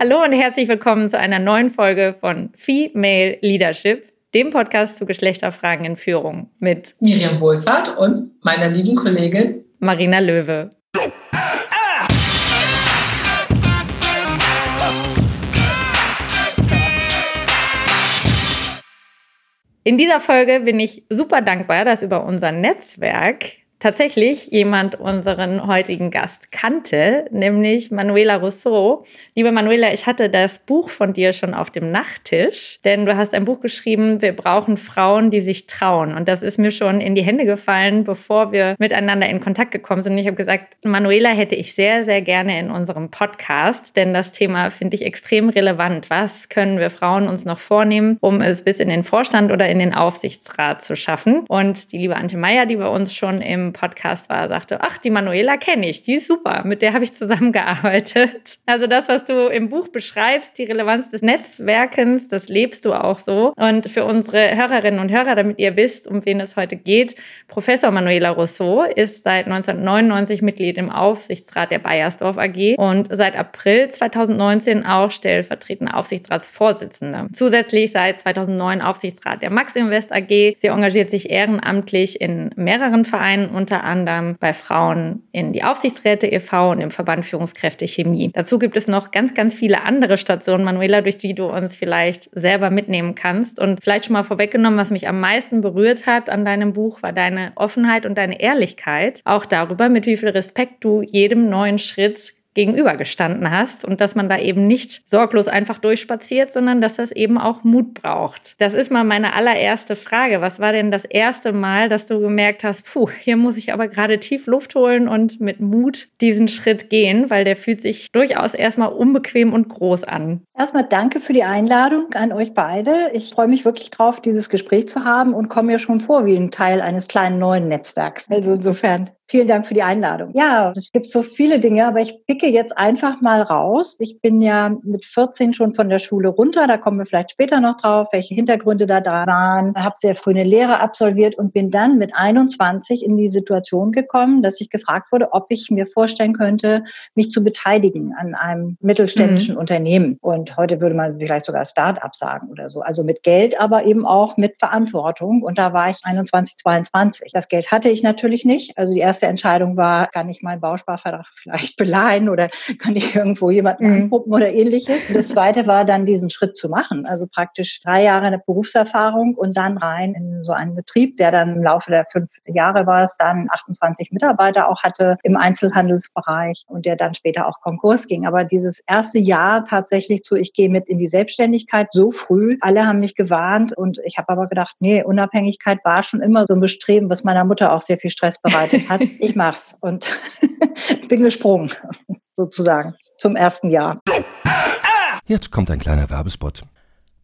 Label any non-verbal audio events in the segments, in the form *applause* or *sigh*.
Hallo und herzlich willkommen zu einer neuen Folge von Female Leadership, dem Podcast zu Geschlechterfragen in Führung mit Miriam Wohlfahrt und meiner lieben Kollegin Marina Löwe. In dieser Folge bin ich super dankbar, dass über unser Netzwerk tatsächlich jemand unseren heutigen Gast kannte, nämlich Manuela Rousseau. Liebe Manuela, ich hatte das Buch von dir schon auf dem Nachttisch, denn du hast ein Buch geschrieben, wir brauchen Frauen, die sich trauen. Und das ist mir schon in die Hände gefallen, bevor wir miteinander in Kontakt gekommen sind. Und ich habe gesagt, Manuela hätte ich sehr, sehr gerne in unserem Podcast, denn das Thema finde ich extrem relevant. Was können wir Frauen uns noch vornehmen, um es bis in den Vorstand oder in den Aufsichtsrat zu schaffen? Und die liebe Ante Meier, die bei uns schon im Podcast war, sagte, ach, die Manuela kenne ich, die ist super, mit der habe ich zusammengearbeitet. *laughs* Also das, was du im Buch beschreibst, die Relevanz des Netzwerkens, das lebst du auch so. Und für unsere Hörerinnen und Hörer, damit ihr wisst, um wen es heute geht, Professor Manuela Rousseau ist seit 1999 Mitglied im Aufsichtsrat der Bayersdorf AG und seit April 2019 auch stellvertretende Aufsichtsratsvorsitzende. Zusätzlich seit 2009 Aufsichtsrat der Max Invest AG. Sie engagiert sich ehrenamtlich in mehreren Vereinen unter anderem bei Frauen in die Aufsichtsräte e.V. und im Verband Führungskräfte Chemie. Dazu gibt es noch ganz, ganz viele andere Stationen, Manuela, durch die du uns vielleicht selber mitnehmen kannst. Und vielleicht schon mal vorweggenommen, was mich am meisten berührt hat an deinem Buch, war deine Offenheit und deine Ehrlichkeit. Auch darüber, mit wie viel Respekt du jedem neuen Schritt gegenübergestanden hast und dass man da eben nicht sorglos einfach durchspaziert, sondern dass das eben auch Mut braucht. Das ist mal meine allererste Frage. Was war denn das erste Mal, dass du gemerkt hast, puh, hier muss ich aber gerade tief Luft holen und mit Mut diesen Schritt gehen, weil der fühlt sich durchaus erstmal unbequem und groß an. Erstmal danke für die Einladung an euch beide. Ich freue mich wirklich drauf, dieses Gespräch zu haben und komme mir schon vor wie ein Teil eines kleinen neuen Netzwerks. Also insofern Vielen Dank für die Einladung. Ja, es gibt so viele Dinge, aber ich picke jetzt einfach mal raus. Ich bin ja mit 14 schon von der Schule runter, da kommen wir vielleicht später noch drauf, welche Hintergründe da da waren. Habe sehr früh eine Lehre absolviert und bin dann mit 21 in die Situation gekommen, dass ich gefragt wurde, ob ich mir vorstellen könnte, mich zu beteiligen an einem mittelständischen mhm. Unternehmen. Und heute würde man vielleicht sogar Start-up sagen oder so. Also mit Geld, aber eben auch mit Verantwortung. Und da war ich 21, 22. Das Geld hatte ich natürlich nicht. Also die erste erste Entscheidung war, kann ich meinen Bausparvertrag *laughs* vielleicht beleihen oder kann ich irgendwo jemanden mhm. angucken oder ähnliches. Und das zweite war dann diesen Schritt zu machen. Also praktisch drei Jahre eine Berufserfahrung und dann rein in so einen Betrieb, der dann im Laufe der fünf Jahre war es dann 28 Mitarbeiter auch hatte im Einzelhandelsbereich und der dann später auch Konkurs ging. Aber dieses erste Jahr tatsächlich zu, ich gehe mit in die Selbstständigkeit so früh. Alle haben mich gewarnt und ich habe aber gedacht, nee, Unabhängigkeit war schon immer so ein Bestreben, was meiner Mutter auch sehr viel Stress bereitet hat ich mach's und *laughs* bin gesprungen, sozusagen, zum ersten Jahr. Jetzt kommt ein kleiner Werbespot.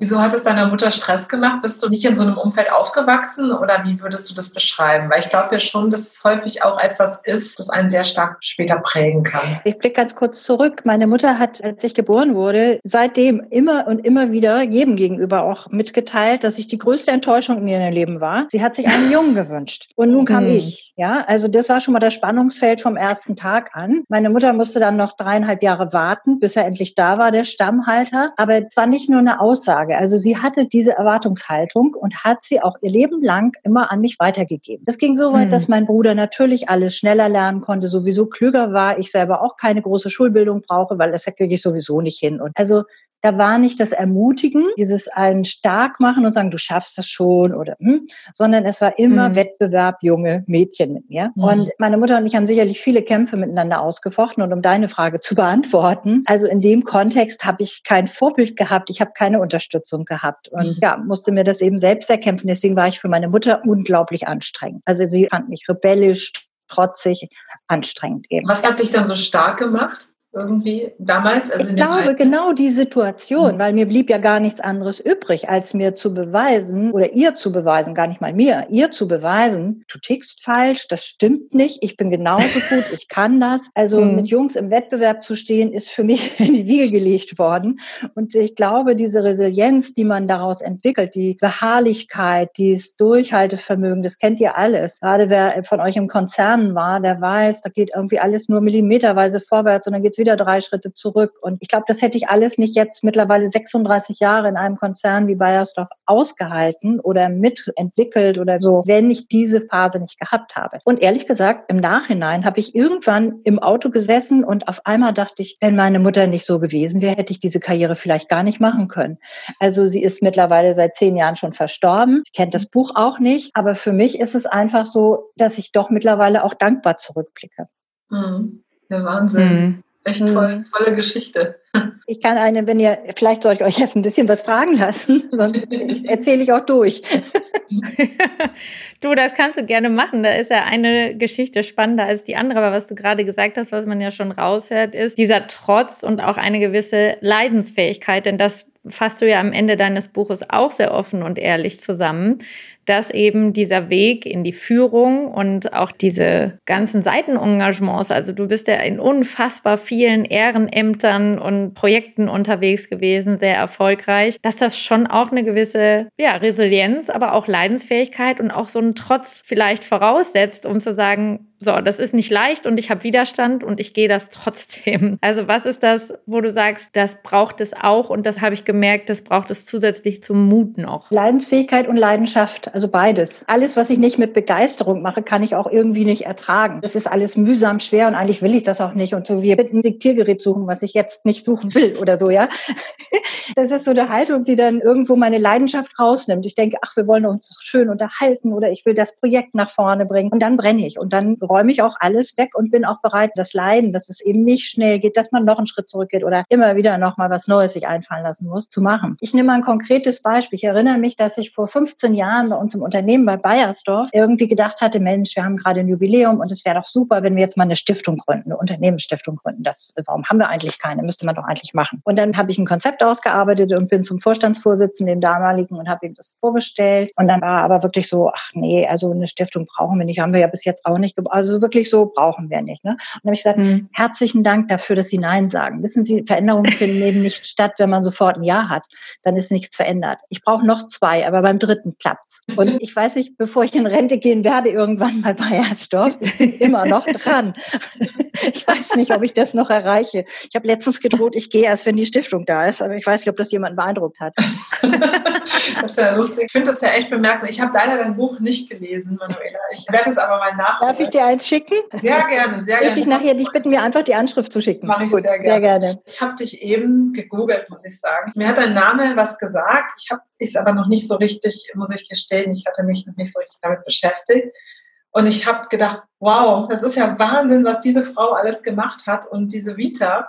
Wieso hat es deiner Mutter Stress gemacht? Bist du nicht in so einem Umfeld aufgewachsen oder wie würdest du das beschreiben? Weil ich glaube ja schon, dass es häufig auch etwas ist, das einen sehr stark später prägen kann. Ich blicke ganz kurz zurück. Meine Mutter hat, als ich geboren wurde, seitdem immer und immer wieder jedem gegenüber auch mitgeteilt, dass ich die größte Enttäuschung in ihrem Leben war. Sie hat sich einen Jungen gewünscht. Und nun kam hm. ich. Ja, also das war schon mal das Spannungsfeld vom ersten Tag an. Meine Mutter musste dann noch dreieinhalb Jahre warten, bis er endlich da war, der Stammhalter. Aber es war nicht nur eine Aussage. Also sie hatte diese Erwartungshaltung und hat sie auch ihr Leben lang immer an mich weitergegeben. Das ging so weit, hm. dass mein Bruder natürlich alles schneller lernen konnte, sowieso klüger war. Ich selber auch keine große Schulbildung brauche, weil das kriege ich sowieso nicht hin. Und also da war nicht das Ermutigen, dieses einen stark machen und sagen, du schaffst das schon oder, hm, sondern es war immer mhm. Wettbewerb junge Mädchen mit mir. Mhm. Und meine Mutter und ich haben sicherlich viele Kämpfe miteinander ausgefochten. Und um deine Frage zu beantworten, also in dem Kontext habe ich kein Vorbild gehabt, ich habe keine Unterstützung gehabt und mhm. ja, musste mir das eben selbst erkämpfen. Deswegen war ich für meine Mutter unglaublich anstrengend. Also sie fand mich rebellisch, trotzig, anstrengend eben. Was hat dich dann so stark gemacht? Irgendwie damals? Also ich glaube, genau die Situation, mhm. weil mir blieb ja gar nichts anderes übrig, als mir zu beweisen oder ihr zu beweisen, gar nicht mal mir, ihr zu beweisen, du tickst falsch, das stimmt nicht, ich bin genauso *laughs* gut, ich kann das. Also mhm. mit Jungs im Wettbewerb zu stehen, ist für mich *laughs* in die Wiege gelegt worden. Und ich glaube, diese Resilienz, die man daraus entwickelt, die Beharrlichkeit, dieses Durchhaltevermögen, das kennt ihr alles. Gerade wer von euch im Konzern war, der weiß, da geht irgendwie alles nur millimeterweise vorwärts und dann geht's wieder drei Schritte zurück. Und ich glaube, das hätte ich alles nicht jetzt mittlerweile 36 Jahre in einem Konzern wie Bayersdorf ausgehalten oder mitentwickelt oder so, wenn ich diese Phase nicht gehabt habe. Und ehrlich gesagt, im Nachhinein habe ich irgendwann im Auto gesessen und auf einmal dachte ich, wenn meine Mutter nicht so gewesen wäre, hätte ich diese Karriere vielleicht gar nicht machen können. Also sie ist mittlerweile seit zehn Jahren schon verstorben. Sie kennt das Buch auch nicht. Aber für mich ist es einfach so, dass ich doch mittlerweile auch dankbar zurückblicke. Mhm. Der Wahnsinn. Mhm. Echt toll, hm. tolle Geschichte. Ich kann eine, wenn ihr, vielleicht soll ich euch jetzt ein bisschen was fragen lassen, *laughs* sonst erzähle ich auch durch. du, das kannst du gerne machen. Da ist ja eine Geschichte spannender als die andere. Aber was du gerade gesagt hast, was man ja schon raushört, ist dieser Trotz und auch eine gewisse Leidensfähigkeit. Denn das fasst du ja am Ende deines Buches auch sehr offen und ehrlich zusammen dass eben dieser Weg in die Führung und auch diese ganzen Seitenengagements, also du bist ja in unfassbar vielen Ehrenämtern und Projekten unterwegs gewesen, sehr erfolgreich, dass das schon auch eine gewisse ja, Resilienz, aber auch Leidensfähigkeit und auch so einen Trotz vielleicht voraussetzt, um zu sagen, so, das ist nicht leicht und ich habe Widerstand und ich gehe das trotzdem. *laughs* Also was ist das, wo du sagst, das braucht es auch und das habe ich gemerkt, das braucht es zusätzlich zum Mut noch? Leidensfähigkeit und Leidenschaft, also beides. Alles, was ich nicht mit Begeisterung mache, kann ich auch irgendwie nicht ertragen. Das ist alles mühsam, schwer und eigentlich will ich das auch nicht und so wir ein Diktiergerät suchen, was ich jetzt nicht suchen will oder so, ja. *laughs* Das ist so eine Haltung, die dann irgendwo meine Leidenschaft rausnimmt. Ich denke, ach, wir wollen uns schön unterhalten oder ich will das Projekt nach vorne bringen und dann brenne ich und dann räume ich auch alles weg und bin auch bereit, das Leiden, dass es eben nicht schnell geht, dass man noch einen Schritt zurückgeht oder immer wieder noch mal was Neues sich einfallen lassen muss, zu machen. Ich nehme mal ein konkretes Beispiel. Ich erinnere mich, dass ich vor 15 Jahren uns im Unternehmen bei Bayersdorf irgendwie gedacht hatte, Mensch, wir haben gerade ein Jubiläum und es wäre doch super, wenn wir jetzt mal eine Stiftung gründen, eine Unternehmensstiftung gründen. Das, warum haben wir eigentlich keine? Müsste man doch eigentlich machen. Und dann habe ich ein Konzept ausgearbeitet und bin zum Vorstandsvorsitzenden, dem damaligen, und habe ihm das vorgestellt. Und dann war aber wirklich so, ach nee, also eine Stiftung brauchen wir nicht, haben wir ja bis jetzt auch nicht gebraucht. Also wirklich so brauchen wir nicht. Ne? Und dann habe ich gesagt, mhm. herzlichen Dank dafür, dass Sie Nein sagen. Wissen Sie, Veränderungen finden *laughs* eben nicht statt, wenn man sofort ein Ja hat. Dann ist nichts verändert. Ich brauche noch zwei, aber beim dritten klappt's. Und ich weiß nicht, bevor ich in Rente gehen werde, irgendwann mal bei Ersdorf, immer noch dran. *laughs* Ich weiß nicht, ob ich das noch erreiche. Ich habe letztens gedroht, ich gehe erst, wenn die Stiftung da ist, aber ich weiß nicht, ob das jemand beeindruckt hat. *laughs* das ist ja lustig. Ich finde das ja echt bemerkenswert. Ich habe leider dein Buch nicht gelesen, Manuela. Ich werde es aber mal nach. Darf ich dir eins schicken? Sehr gerne, sehr gerne. Ich nachher dich bitten, mir einfach die Anschrift zu schicken. Mache ich Gut, sehr, gerne. sehr gerne. Ich habe dich eben gegoogelt, muss ich sagen. Mir hat dein Name was gesagt. Ich habe es aber noch nicht so richtig, muss ich gestehen, ich hatte mich noch nicht so richtig damit beschäftigt. Und ich habe gedacht, wow, das ist ja Wahnsinn, was diese Frau alles gemacht hat und diese Vita.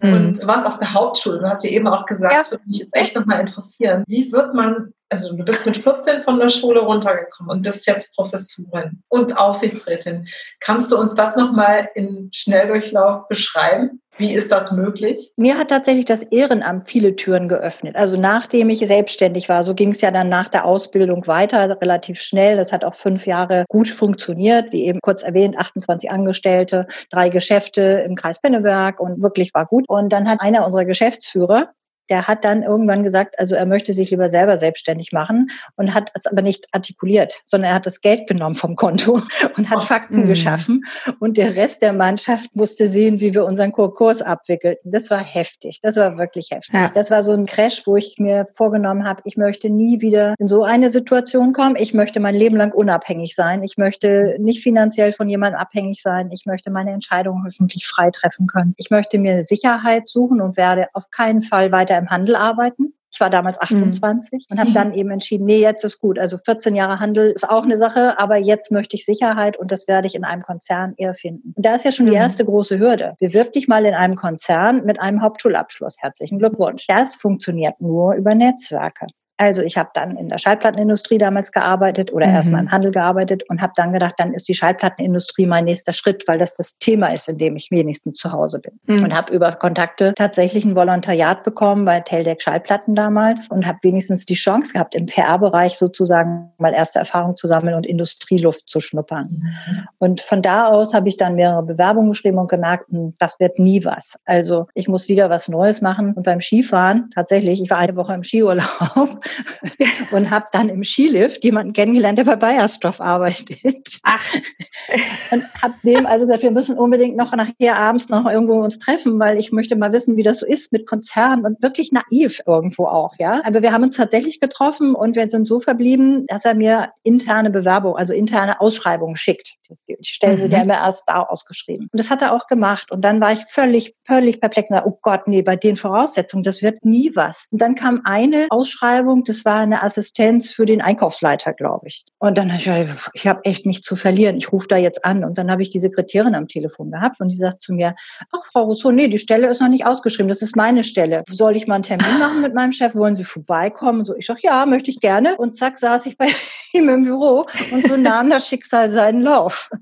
Mhm. Und du warst auf der Hauptschule, du hast ja eben auch gesagt, ja. das würde mich jetzt echt nochmal interessieren. Wie wird man also du bist mit 14 von der Schule runtergekommen und bist jetzt Professorin und Aufsichtsrätin. Kannst du uns das nochmal in Schnelldurchlauf beschreiben? Wie ist das möglich? Mir hat tatsächlich das Ehrenamt viele Türen geöffnet. Also nachdem ich selbstständig war, so ging es ja dann nach der Ausbildung weiter, relativ schnell. Das hat auch fünf Jahre gut funktioniert, wie eben kurz erwähnt, 28 Angestellte, drei Geschäfte im Kreis Penneberg und wirklich war gut. Und dann hat einer unserer Geschäftsführer, der hat dann irgendwann gesagt, also er möchte sich lieber selber selbstständig machen und hat es aber nicht artikuliert, sondern er hat das Geld genommen vom Konto *laughs* und hat oh, Fakten mh. geschaffen. Und der Rest der Mannschaft musste sehen, wie wir unseren Kurs abwickelten. Das war heftig. Das war wirklich heftig. Ja. Das war so ein Crash, wo ich mir vorgenommen habe, ich möchte nie wieder in so eine Situation kommen. Ich möchte mein Leben lang unabhängig sein. Ich möchte nicht finanziell von jemandem abhängig sein. Ich möchte meine Entscheidungen hoffentlich frei treffen können. Ich möchte mir Sicherheit suchen und werde auf keinen Fall weiter weiter im Handel arbeiten. Ich war damals 28 mhm. und habe dann eben entschieden, nee, jetzt ist gut. Also 14 Jahre Handel ist auch eine Sache, aber jetzt möchte ich Sicherheit und das werde ich in einem Konzern eher finden. Und da ist ja schon mhm. die erste große Hürde. Bewirb dich mal in einem Konzern mit einem Hauptschulabschluss. Herzlichen Glückwunsch. Das funktioniert nur über Netzwerke. Also ich habe dann in der Schallplattenindustrie damals gearbeitet oder mhm. erstmal im Handel gearbeitet und habe dann gedacht, dann ist die Schallplattenindustrie mein nächster Schritt, weil das das Thema ist, in dem ich wenigstens zu Hause bin. Mhm. Und habe über Kontakte tatsächlich ein Volontariat bekommen bei Teldeck Schallplatten damals und habe wenigstens die Chance gehabt, im PR-Bereich sozusagen mal erste Erfahrung zu sammeln und Industrieluft zu schnuppern. Mhm. Und von da aus habe ich dann mehrere Bewerbungen geschrieben und gemerkt, hm, das wird nie was. Also ich muss wieder was Neues machen. Und beim Skifahren tatsächlich, ich war eine Woche im Skiurlaub *laughs* und habe dann im Skilift jemanden kennengelernt, der bei Bayersdorf arbeitet. Ach. Und habe dem also gesagt, wir müssen unbedingt noch nachher abends noch irgendwo uns treffen, weil ich möchte mal wissen, wie das so ist mit Konzernen und wirklich naiv irgendwo auch, ja. Aber wir haben uns tatsächlich getroffen und wir sind so verblieben, dass er mir interne Bewerbung, also interne Ausschreibungen schickt. Die Stellen mhm. sind ja immer erst da ausgeschrieben. Und das hat er auch gemacht. Und dann war ich völlig, völlig perplex und sagte, oh Gott, nee, bei den Voraussetzungen, das wird nie was. Und dann kam eine Ausschreibung, das war eine Assistenz für den Einkaufsleiter, glaube ich. Und dann habe ich gesagt, ich habe echt nichts zu verlieren. Ich rufe da jetzt an. Und dann habe ich die Sekretärin am Telefon gehabt und die sagt zu mir, ach, Frau Rousseau, nee, die Stelle ist noch nicht ausgeschrieben. Das ist meine Stelle. Soll ich mal einen Termin machen mit meinem Chef? Wollen Sie vorbeikommen? So, ich sage, ja, möchte ich gerne. Und zack, saß ich bei *laughs* ihm im Büro und so nahm das Schicksal seinen Lauf. *laughs*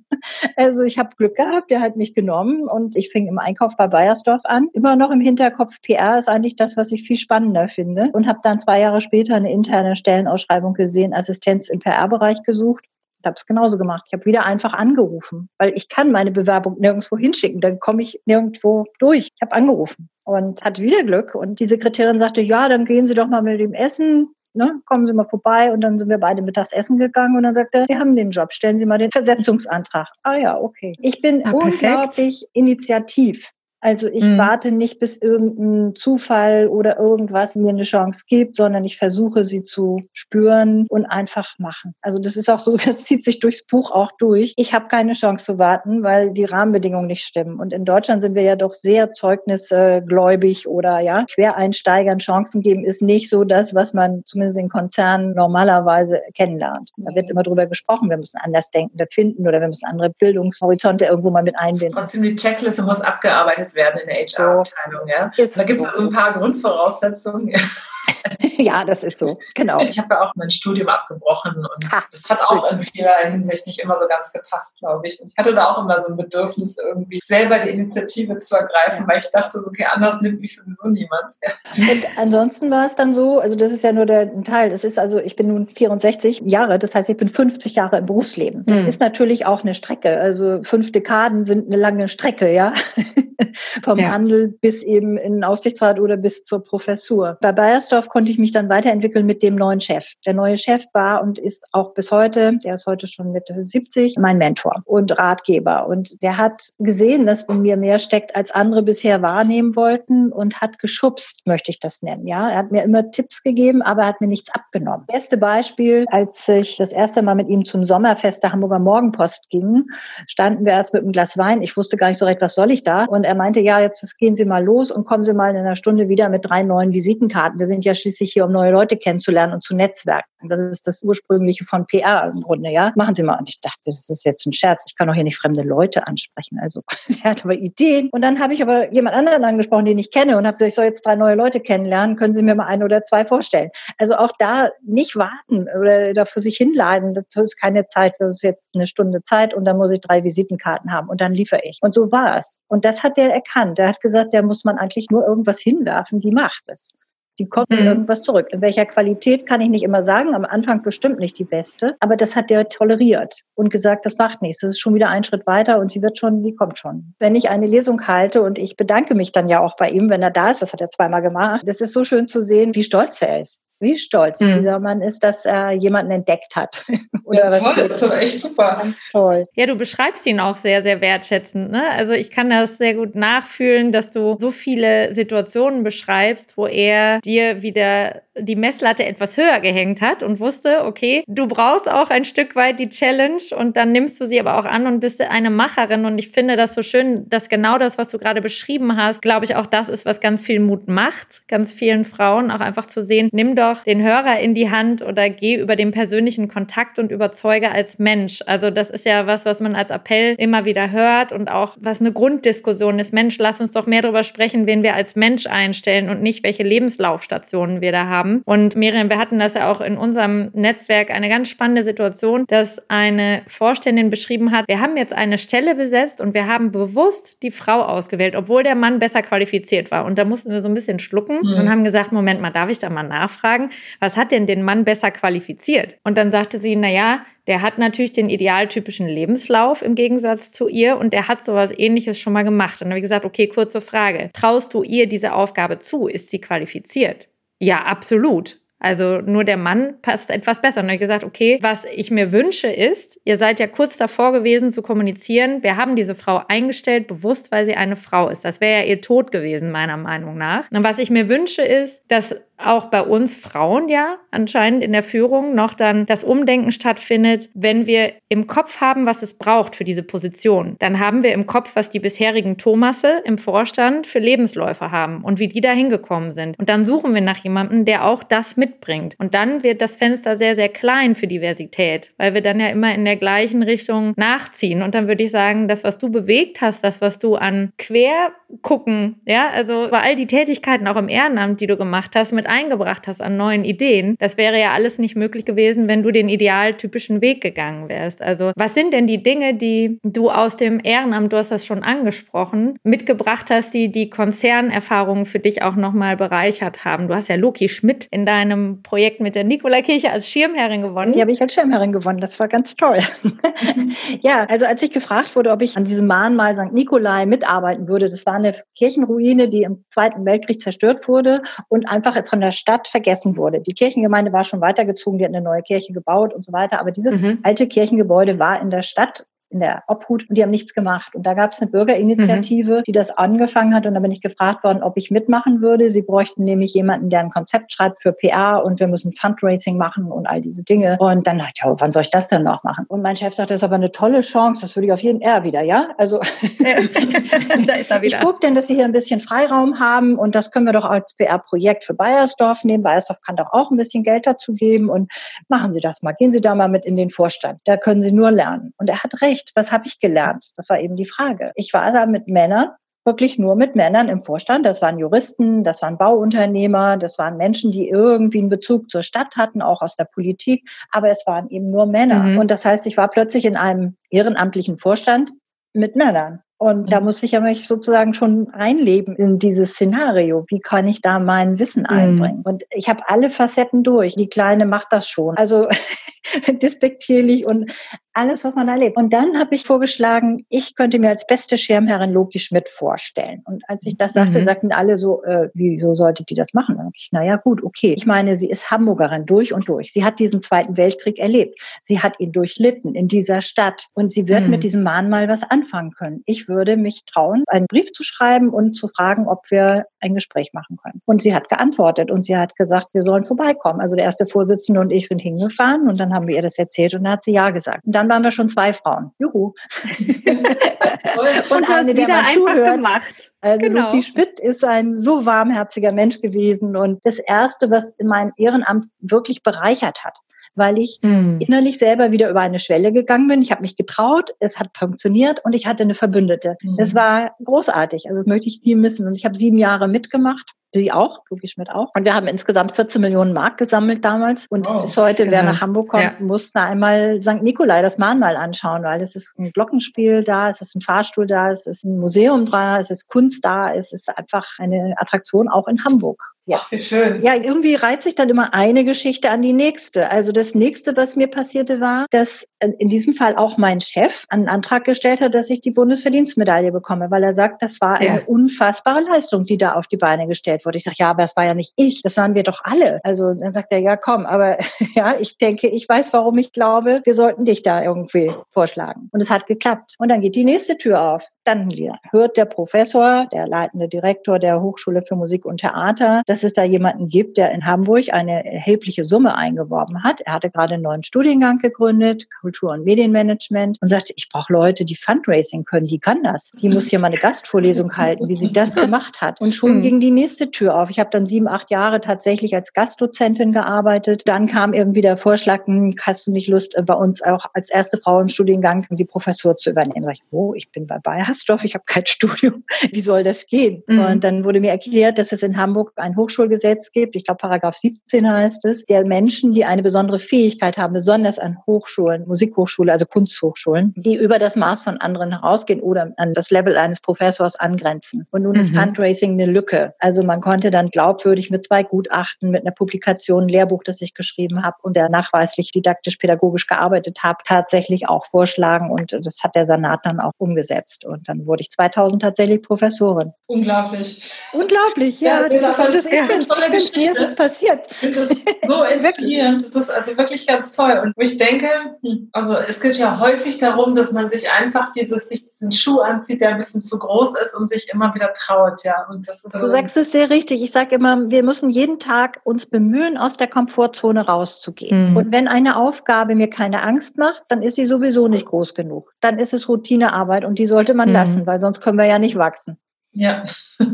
Also ich habe Glück gehabt, der hat mich genommen und ich fing im Einkauf bei Bayersdorf an. Immer noch im Hinterkopf, PR ist eigentlich das, was ich viel spannender finde und habe dann zwei Jahre später eine interne Stellenausschreibung gesehen, Assistenz im PR-Bereich gesucht. Ich habe es genauso gemacht. Ich habe wieder einfach angerufen, weil ich kann meine Bewerbung nirgendwo hinschicken, dann komme ich nirgendwo durch. Ich habe angerufen und hatte wieder Glück. Und die Sekretärin sagte, ja, dann gehen Sie doch mal mit dem Essen ne, kommen Sie mal vorbei und dann sind wir beide mittags essen gegangen und dann sagte er, wir haben den Job, stellen Sie mal den Versetzungsantrag. Ah ja, okay. Ich bin ah, unglaublich initiativ. Also ich mhm. warte nicht, bis irgendein Zufall oder irgendwas mir eine Chance gibt, sondern ich versuche sie zu spüren und einfach machen. Also das ist auch so, *laughs* das zieht sich durchs Buch auch durch. Ich habe keine Chance zu warten, weil die Rahmenbedingungen nicht stimmen. Und in Deutschland sind wir ja doch sehr zeugnisgläubig oder ja, Quereinsteigern Chancen geben ist nicht so das, was man zumindest in Konzernen normalerweise kennenlernt. Da wird immer drüber gesprochen, wir müssen anders denken, finden oder wir müssen andere Bildungshorizonte irgendwo mal mit einbinden. Trotzdem die Checkliste muss abgearbeitet gearbeitet werden in der HR-Abteilung. Ja? Da gibt es also ein paar Grundvoraussetzungen. *laughs* *laughs* ja, das ist so, genau. Ich habe ja auch mein Studium abgebrochen und ha, das hat auch in vieler Hinsicht nicht immer so ganz gepasst, glaube ich. Und ich hatte da auch immer so ein Bedürfnis, irgendwie selber die Initiative zu ergreifen, weil ich dachte, so, okay, anders nimmt mich sowieso niemand. Ja. Und ansonsten war es dann so, also das ist ja nur der Teil, das ist also, ich bin nun 64 Jahre, das heißt, ich bin 50 Jahre im Berufsleben. Das hm. ist natürlich auch eine Strecke, also fünf Dekaden sind eine lange Strecke, ja. *laughs* Vom ja. Handel bis eben in den Aufsichtsrat oder bis zur Professur. Bei Bayersdorf konnte ich mich dann weiterentwickeln mit dem neuen Chef. Der neue Chef war und ist auch bis heute, der ist heute schon Mitte 70, mein Mentor und Ratgeber. Und der hat gesehen, dass in mir mehr steckt, als andere bisher wahrnehmen wollten und hat geschubst, möchte ich das nennen. Ja, er hat mir immer Tipps gegeben, aber er hat mir nichts abgenommen. Beste Beispiel, als ich das erste Mal mit ihm zum Sommerfest der Hamburger Morgenpost ging, standen wir erst mit einem Glas Wein. Ich wusste gar nicht so recht, was soll ich da? Und er meinte, ja, jetzt gehen Sie mal los und kommen Sie mal in einer Stunde wieder mit drei neuen Visitenkarten. Wir sind ja schließlich hier, um neue Leute kennenzulernen und zu netzwerken. Das ist das ursprüngliche von PR im Grunde, ja. Machen Sie mal. Und ich dachte, das ist jetzt ein Scherz. Ich kann doch hier nicht fremde Leute ansprechen. Also *laughs* er hat aber Ideen. Und dann habe ich aber jemand anderen angesprochen, den ich kenne und habe gesagt, ich soll jetzt drei neue Leute kennenlernen. Können Sie mir mal ein oder zwei vorstellen? Also auch da nicht warten oder da für sich hinladen. Das ist keine Zeit. Das ist jetzt eine Stunde Zeit und dann muss ich drei Visitenkarten haben und dann liefere ich. Und so war es. Und das hat der erkannt. Der hat gesagt, der muss man eigentlich nur irgendwas hinwerfen, die macht es. Die kommt mhm. irgendwas zurück. In welcher Qualität kann ich nicht immer sagen. Am Anfang bestimmt nicht die beste. Aber das hat der toleriert und gesagt, das macht nichts. Das ist schon wieder ein Schritt weiter und sie wird schon, sie kommt schon. Wenn ich eine Lesung halte und ich bedanke mich dann ja auch bei ihm, wenn er da ist, das hat er zweimal gemacht. Das ist so schön zu sehen, wie stolz er ist wie stolz mhm. dieser Mann ist, dass er jemanden entdeckt hat. *laughs* Oder ja, toll, das ist *laughs* echt super. Ganz toll. Ja, du beschreibst ihn auch sehr, sehr wertschätzend. Ne? Also ich kann das sehr gut nachfühlen, dass du so viele Situationen beschreibst, wo er dir wieder die Messlatte etwas höher gehängt hat und wusste, okay, du brauchst auch ein Stück weit die Challenge und dann nimmst du sie aber auch an und bist eine Macherin. Und ich finde das so schön, dass genau das, was du gerade beschrieben hast, glaube ich, auch das ist, was ganz viel Mut macht, ganz vielen Frauen auch einfach zu sehen, nimm doch den Hörer in die Hand oder geh über den persönlichen Kontakt und überzeuge als Mensch. Also das ist ja was, was man als Appell immer wieder hört und auch was eine Grunddiskussion ist. Mensch, lass uns doch mehr darüber sprechen, wen wir als Mensch einstellen und nicht, welche Lebenslaufstationen wir da haben haben. Und Miriam, wir hatten das ja auch in unserem Netzwerk eine ganz spannende Situation, dass eine Vorständin beschrieben hat, wir haben jetzt eine Stelle besetzt und wir haben bewusst die Frau ausgewählt, obwohl der Mann besser qualifiziert war. Und da mussten wir so ein bisschen schlucken mhm. und haben gesagt, Moment mal, darf ich da mal nachfragen? Was hat denn den Mann besser qualifiziert? Und dann sagte sie, na ja, der hat natürlich den idealtypischen Lebenslauf im Gegensatz zu ihr und der hat sowas ähnliches schon mal gemacht. Und dann habe ich gesagt, okay, kurze Frage. Traust du ihr diese Aufgabe zu? Ist sie qualifiziert? Ja, absolut. Also nur der Mann passt etwas besser. Und dann ich gesagt, okay, was ich mir wünsche ist, ihr seid ja kurz davor gewesen zu kommunizieren, wir haben diese Frau eingestellt, bewusst, weil sie eine Frau ist. Das wäre ja ihr Tod gewesen, meiner Meinung nach. Und was ich mir wünsche ist, dass auch bei uns Frauen ja anscheinend in der Führung noch dann das Umdenken stattfindet, wenn wir im Kopf haben, was es braucht für diese Position. Dann haben wir im Kopf, was die bisherigen Thomasse im Vorstand für Lebensläufe haben und wie die da hingekommen sind. Und dann suchen wir nach jemandem, der auch das mitbringt. Und dann wird das Fenster sehr, sehr klein für Diversität, weil wir dann ja immer in der gleichen Richtung nachziehen. Und dann würde ich sagen, das, was du bewegt hast, das, was du an Quergucken, ja, also bei all die Tätigkeiten auch im Ehrenamt, die du gemacht hast, mit eingebracht hast an neuen Ideen, das wäre ja alles nicht möglich gewesen, wenn du den idealtypischen Weg gegangen wärst. Also was sind denn die Dinge, die du aus dem Ehrenamt, du hast das schon angesprochen, mitgebracht hast, die die Konzernerfahrungen für dich auch nochmal bereichert haben? Du hast ja Loki Schmidt in deinem Projekt mit der Nikolaikirche als Schirmherrin gewonnen. Ja, habe ich als Schirmherrin gewonnen. Das war ganz toll. *laughs* ja, also als ich gefragt wurde, ob ich an diesem Mahnmal St. Nikolai mitarbeiten würde, das war eine Kirchenruine, die im Zweiten Weltkrieg zerstört wurde und einfach von von der Stadt vergessen wurde. Die Kirchengemeinde war schon weitergezogen, die hat eine neue Kirche gebaut und so weiter. Aber dieses mhm. alte Kirchengebäude war in der Stadt in der Obhut und die haben nichts gemacht. Und da gab es eine Bürgerinitiative, mhm. die das angefangen hat und da bin ich gefragt worden, ob ich mitmachen würde. Sie bräuchten nämlich jemanden, der ein Konzept schreibt für PR und wir müssen Fundraising machen und all diese Dinge. Und dann dachte ich, ja, wann soll ich das denn noch machen? Und mein Chef sagte, das ist aber eine tolle Chance, das würde ich auf jeden Fall wieder, ja? Also *laughs* da ist er wieder. ich gucke denn, dass Sie hier ein bisschen Freiraum haben und das können wir doch als PR-Projekt für Bayersdorf nehmen. Bayersdorf kann doch auch ein bisschen Geld dazu geben und machen Sie das mal. Gehen Sie da mal mit in den Vorstand. Da können Sie nur lernen. Und er hat recht nicht? Was habe ich gelernt? Das war eben die Frage. Ich war da mit Männern, wirklich nur mit Männern im Vorstand. Das waren Juristen, das waren Bauunternehmer, das waren Menschen, die irgendwie einen Bezug zur Stadt hatten, auch aus der Politik. Aber es waren eben nur Männer. Mhm. Und das heißt, ich war plötzlich in einem ehrenamtlichen Vorstand mit Männern. Und mhm. da muss ich ja mich sozusagen schon einleben in dieses Szenario. Wie kann ich da mein Wissen mhm. einbringen? Und ich habe alle Facetten durch. Die Kleine macht das schon. Also *laughs* despektierlich und alles, was man erlebt. Und dann habe ich vorgeschlagen, ich könnte mir als beste Schirmherrin Loki Schmidt vorstellen. Und als ich das sagte, mhm. sagten alle so, äh, wieso solltet die das machen? Dann habe ich, naja, gut, okay. Ich meine, sie ist Hamburgerin durch und durch. Sie hat diesen Zweiten Weltkrieg erlebt. Sie hat ihn durchlitten in dieser Stadt. Und sie wird mhm. mit diesem Mahnmal was anfangen können. Ich würde mich trauen, einen Brief zu schreiben und zu fragen, ob wir ein Gespräch machen können. Und sie hat geantwortet und sie hat gesagt, wir sollen vorbeikommen. Also der erste Vorsitzende und ich sind hingefahren und dann haben wir ihr das erzählt und dann hat sie ja gesagt. Und dann waren wir schon zwei Frauen. Juhu. *laughs* und, und eine, der mal zuhört. Gemacht. Also genau. Luki Schmidt ist ein so warmherziger Mensch gewesen und das erste, was mein Ehrenamt wirklich bereichert hat weil ich mm. innerlich selber wieder über eine Schwelle gegangen bin. Ich habe mich getraut, es hat funktioniert und ich hatte eine Verbündete. Mm. Es war großartig, also das möchte ich nie missen. Und ich habe sieben Jahre mitgemacht Sie auch, Luki Schmidt auch. Und wir haben insgesamt 14 Millionen Mark gesammelt damals. Und oh, es ist heute, wer nach Hamburg kommt, ja. muss da einmal St. Nikolai das Mahnmal anschauen, weil es ist ein Glockenspiel da, es ist ein Fahrstuhl da, es ist ein Museum da, es ist Kunst da, es ist einfach eine Attraktion auch in Hamburg. Ja. Ach, wie schön. Ja, irgendwie reizt sich dann immer eine Geschichte an die nächste. Also das nächste, was mir passierte, war, dass in diesem Fall auch mein Chef einen Antrag gestellt hat, dass ich die Bundesverdienstmedaille bekomme, weil er sagt, das war eine ja. unfassbare Leistung, die da auf die Beine gestellt wurde. Ich sage, ja, aber es war ja nicht ich, das waren wir doch alle. Also dann sagt er, ja, komm, aber *laughs* ja, ich denke, ich weiß, warum ich glaube, wir sollten dich da irgendwie vorschlagen. Und es hat geklappt. Und dann geht die nächste Tür auf. Dann hört der Professor, der leitende Direktor der Hochschule für Musik und Theater, dass es da jemanden gibt, der in Hamburg eine erhebliche Summe eingeworben hat. Er hatte gerade einen neuen Studiengang gegründet, Kultur- und Medienmanagement, und sagte, ich brauche Leute, die Fundraising können, die kann das. Die muss hier mal eine Gastvorlesung halten, wie sie das *laughs* gemacht hat. Und schon mhm. ging die nächste Tür auf. Ich habe dann sieben, acht Jahre tatsächlich als Gastdozentin gearbeitet. Dann kam irgendwie der Vorschlag, hm, hast du nicht Lust, bei uns auch als erste Frau im Studiengang die Professur zu übernehmen? Sag ich, oh, ich bin bei Bayerstoff, ich habe kein *laughs* Studium. Wie soll das gehen? Mhm. Und dann wurde mir erklärt, dass es in Hamburg ein Hochschulgesetz gibt. Ich glaube, Paragraph 17 heißt es, der Menschen, die eine besondere Fähigkeit haben, besonders an Hochschulen, Musikhochschule, also Kunsthochschulen, die über das Maß von anderen herausgehen oder an das Level eines Professors angrenzen. Und nun mhm. ist Fundraising eine Lücke. Also man konnte dann glaubwürdig mit zwei Gutachten, mit einer Publikation, ein Lehrbuch, das ich geschrieben habe und der nachweislich didaktisch-pädagogisch gearbeitet habe, tatsächlich auch vorschlagen. Und das hat der Senat dann auch umgesetzt. Und dann wurde ich 2000 tatsächlich Professorin. Unglaublich. Unglaublich, ja. ja das, das, ist, das, ich bin, ich bin, mir ist es passiert. Das *laughs* so inspirierend. das ist also wirklich ganz toll. Und ich denke, hm, also es geht ja häufig darum, dass man sich einfach dieses, sich diesen Schuh anzieht, der ein bisschen zu groß ist und sich immer wieder traut, ja. Und das ist du sagst es sehr richtig. Ich sage immer, wir müssen jeden Tag uns bemühen, aus der Komfortzone rauszugehen. Mhm. Und wenn eine Aufgabe mir keine Angst macht, dann ist sie sowieso nicht groß genug. Dann ist es Routinearbeit und die sollte man mhm. lassen, weil sonst können wir ja nicht wachsen. Ja. *laughs*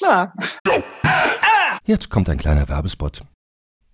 ja. Jetzt kommt ein kleiner Werbespot.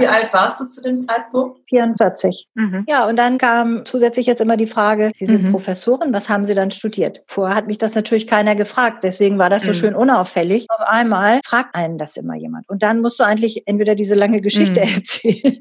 Wie alt warst du zu dem Zeitpunkt? 44. Mhm. Ja, und dann kam zusätzlich jetzt immer die Frage, Sie sind mhm. Professorin, was haben Sie dann studiert? Vorher hat mich das natürlich keiner gefragt, deswegen war das so mhm. schön unauffällig. Auf einmal fragt einen das immer jemand. Und dann musst du eigentlich entweder diese lange Geschichte mhm. erzählen.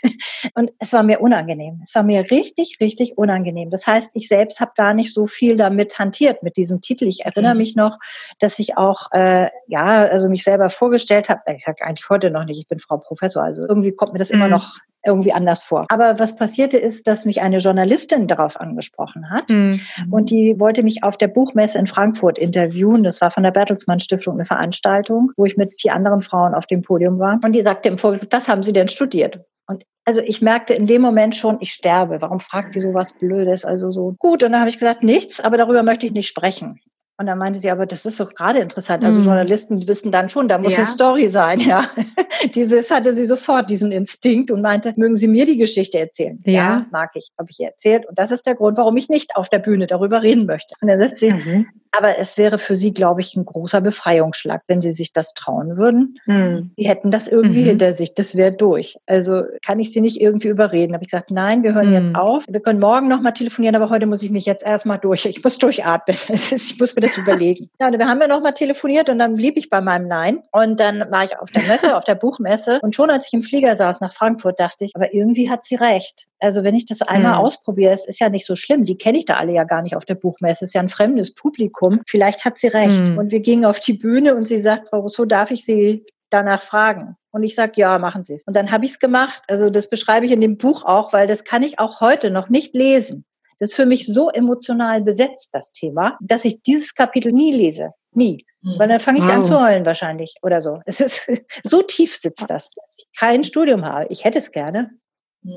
*laughs* und es war mir unangenehm. Es war mir richtig, richtig unangenehm. Das heißt, ich selbst habe gar nicht so viel damit hantiert, mit diesem Titel. Ich erinnere mhm. mich noch, dass ich auch, äh, ja, also mich selber vorgestellt habe. Ich sage eigentlich heute noch nicht, ich bin Frau Professor, also irgendwie kommt mir das mhm. immer noch irgendwie anders vor. Aber was passierte ist, dass mich eine Journalistin darauf angesprochen hat mhm. und die wollte mich auf der Buchmesse in Frankfurt interviewen. Das war von der Bertelsmann Stiftung eine Veranstaltung, wo ich mit vier anderen Frauen auf dem Podium war. Und die sagte im Vorgespräch, was haben Sie denn studiert? Und also ich merkte in dem Moment schon, ich sterbe. Warum fragt die sowas Blödes? Also so gut. Und dann habe ich gesagt, nichts, aber darüber möchte ich nicht sprechen. Und dann meinte sie, aber das ist doch gerade interessant. Also mhm. Journalisten wissen dann schon, da muss ja. eine Story sein, ja. *laughs* Dieses hatte sie sofort, diesen Instinkt und meinte, mögen Sie mir die Geschichte erzählen? Ja, ja mag ich, habe ich ihr erzählt. Und das ist der Grund, warum ich nicht auf der Bühne darüber reden möchte. Und dann sagt sie, mhm. aber es wäre für sie, glaube ich, ein großer Befreiungsschlag, wenn sie sich das trauen würden. Mhm. Sie hätten das irgendwie mhm. hinter sich, das wäre durch. Also kann ich sie nicht irgendwie überreden. Habe ich gesagt, nein, wir hören jetzt mhm. auf. Wir können morgen nochmal telefonieren, aber heute muss ich mich jetzt erstmal durch. Ich muss durchatmen. *laughs* ich muss mir das überlegen. *laughs* Ja, wir haben ja noch mal telefoniert und dann blieb ich bei meinem Nein. Und dann war ich auf der Messe, auf der Buchmesse. Und schon als ich im Flieger saß nach Frankfurt, dachte ich, aber irgendwie hat sie recht. Also wenn ich das einmal mhm. ausprobiere, es ist ja nicht so schlimm. Die kenne ich da alle ja gar nicht auf der Buchmesse. Es ist ja ein fremdes Publikum. Vielleicht hat sie recht. Mhm. Und wir gingen auf die Bühne und sie sagt, Frau Rousseau, darf ich Sie danach fragen? Und ich sage, ja, machen Sie es. Und dann habe ich es gemacht. Also das beschreibe ich in dem Buch auch, weil das kann ich auch heute noch nicht lesen. Das ist für mich so emotional besetzt, das Thema, dass ich dieses Kapitel nie lese. Nie. Mhm. Weil dann fange ich wow. an zu heulen wahrscheinlich oder so. Es ist *laughs* so tief sitzt das, dass ich kein Studium habe. Ich hätte es gerne.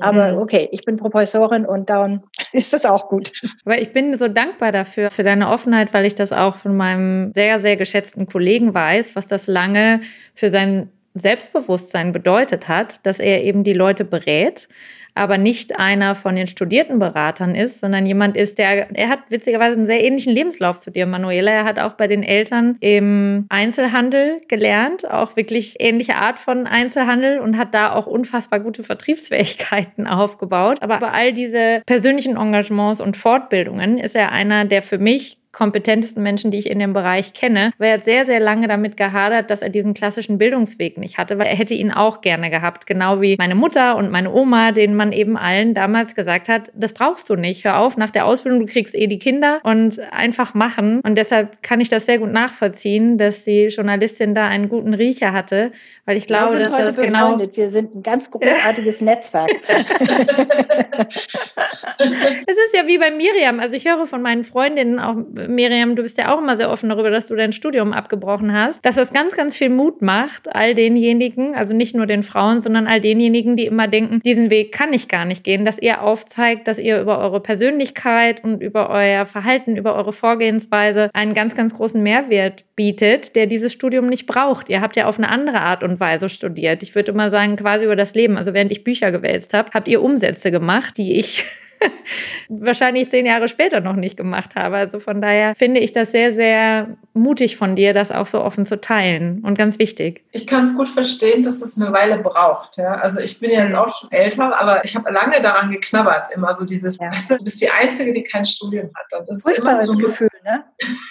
Aber mhm. okay, ich bin Professorin und dann *laughs* ist das auch gut. Aber ich bin so dankbar dafür, für deine Offenheit, weil ich das auch von meinem sehr, sehr geschätzten Kollegen weiß, was das lange für sein Selbstbewusstsein bedeutet hat, dass er eben die Leute berät aber nicht einer von den studierten Beratern ist, sondern jemand ist, der, er hat witzigerweise einen sehr ähnlichen Lebenslauf zu dir, Manuela. Er hat auch bei den Eltern im Einzelhandel gelernt, auch wirklich ähnliche Art von Einzelhandel und hat da auch unfassbar gute Vertriebsfähigkeiten *laughs* aufgebaut. Aber bei all diese persönlichen Engagements und Fortbildungen ist er einer, der für mich kompetentesten Menschen, die ich in dem Bereich kenne, weil er hat sehr, sehr lange damit gehadert, dass er diesen klassischen Bildungsweg nicht hatte, weil er hätte ihn auch gerne gehabt, genau wie meine Mutter und meine Oma, denen man eben allen damals gesagt hat, das brauchst du nicht, hör auf, nach der Ausbildung, du kriegst eh die Kinder und einfach machen. Und deshalb kann ich das sehr gut nachvollziehen, dass die Journalistin da einen guten Riecher hatte, weil ich glaube, dass das genau. Wir sind ein ganz großartiges *laughs* Netzwerk. es ist ja wie bei Miriam, also ich höre von meinen Freundinnen auch Miriam, du bist ja auch immer sehr offen darüber, dass du dein Studium abgebrochen hast, dass das ganz, ganz viel Mut macht, all denjenigen, also nicht nur den Frauen, sondern all denjenigen, die immer denken, diesen Weg kann ich gar nicht gehen, dass ihr aufzeigt, dass ihr über eure Persönlichkeit und über euer Verhalten, über eure Vorgehensweise einen ganz, ganz großen Mehrwert bietet, der dieses Studium nicht braucht. Ihr habt ja auf eine andere Art und Weise studiert. Ich würde immer sagen, quasi über das Leben. Also während ich Bücher gewälzt habe, habt ihr Umsätze gemacht, die ich *laughs* wahrscheinlich zehn Jahre später noch nicht gemacht habe. Also von daher finde ich das sehr, sehr mutig von dir, das auch so offen zu teilen und ganz wichtig. Ich kann es gut verstehen, dass es eine Weile braucht. Ja? Also ich bin jetzt auch schon älter, aber ich habe lange daran geknabbert, immer so dieses, ja. weißt du, du bist die Einzige, die kein Studium hat. Und das ist immer so ein Gefühl, ne?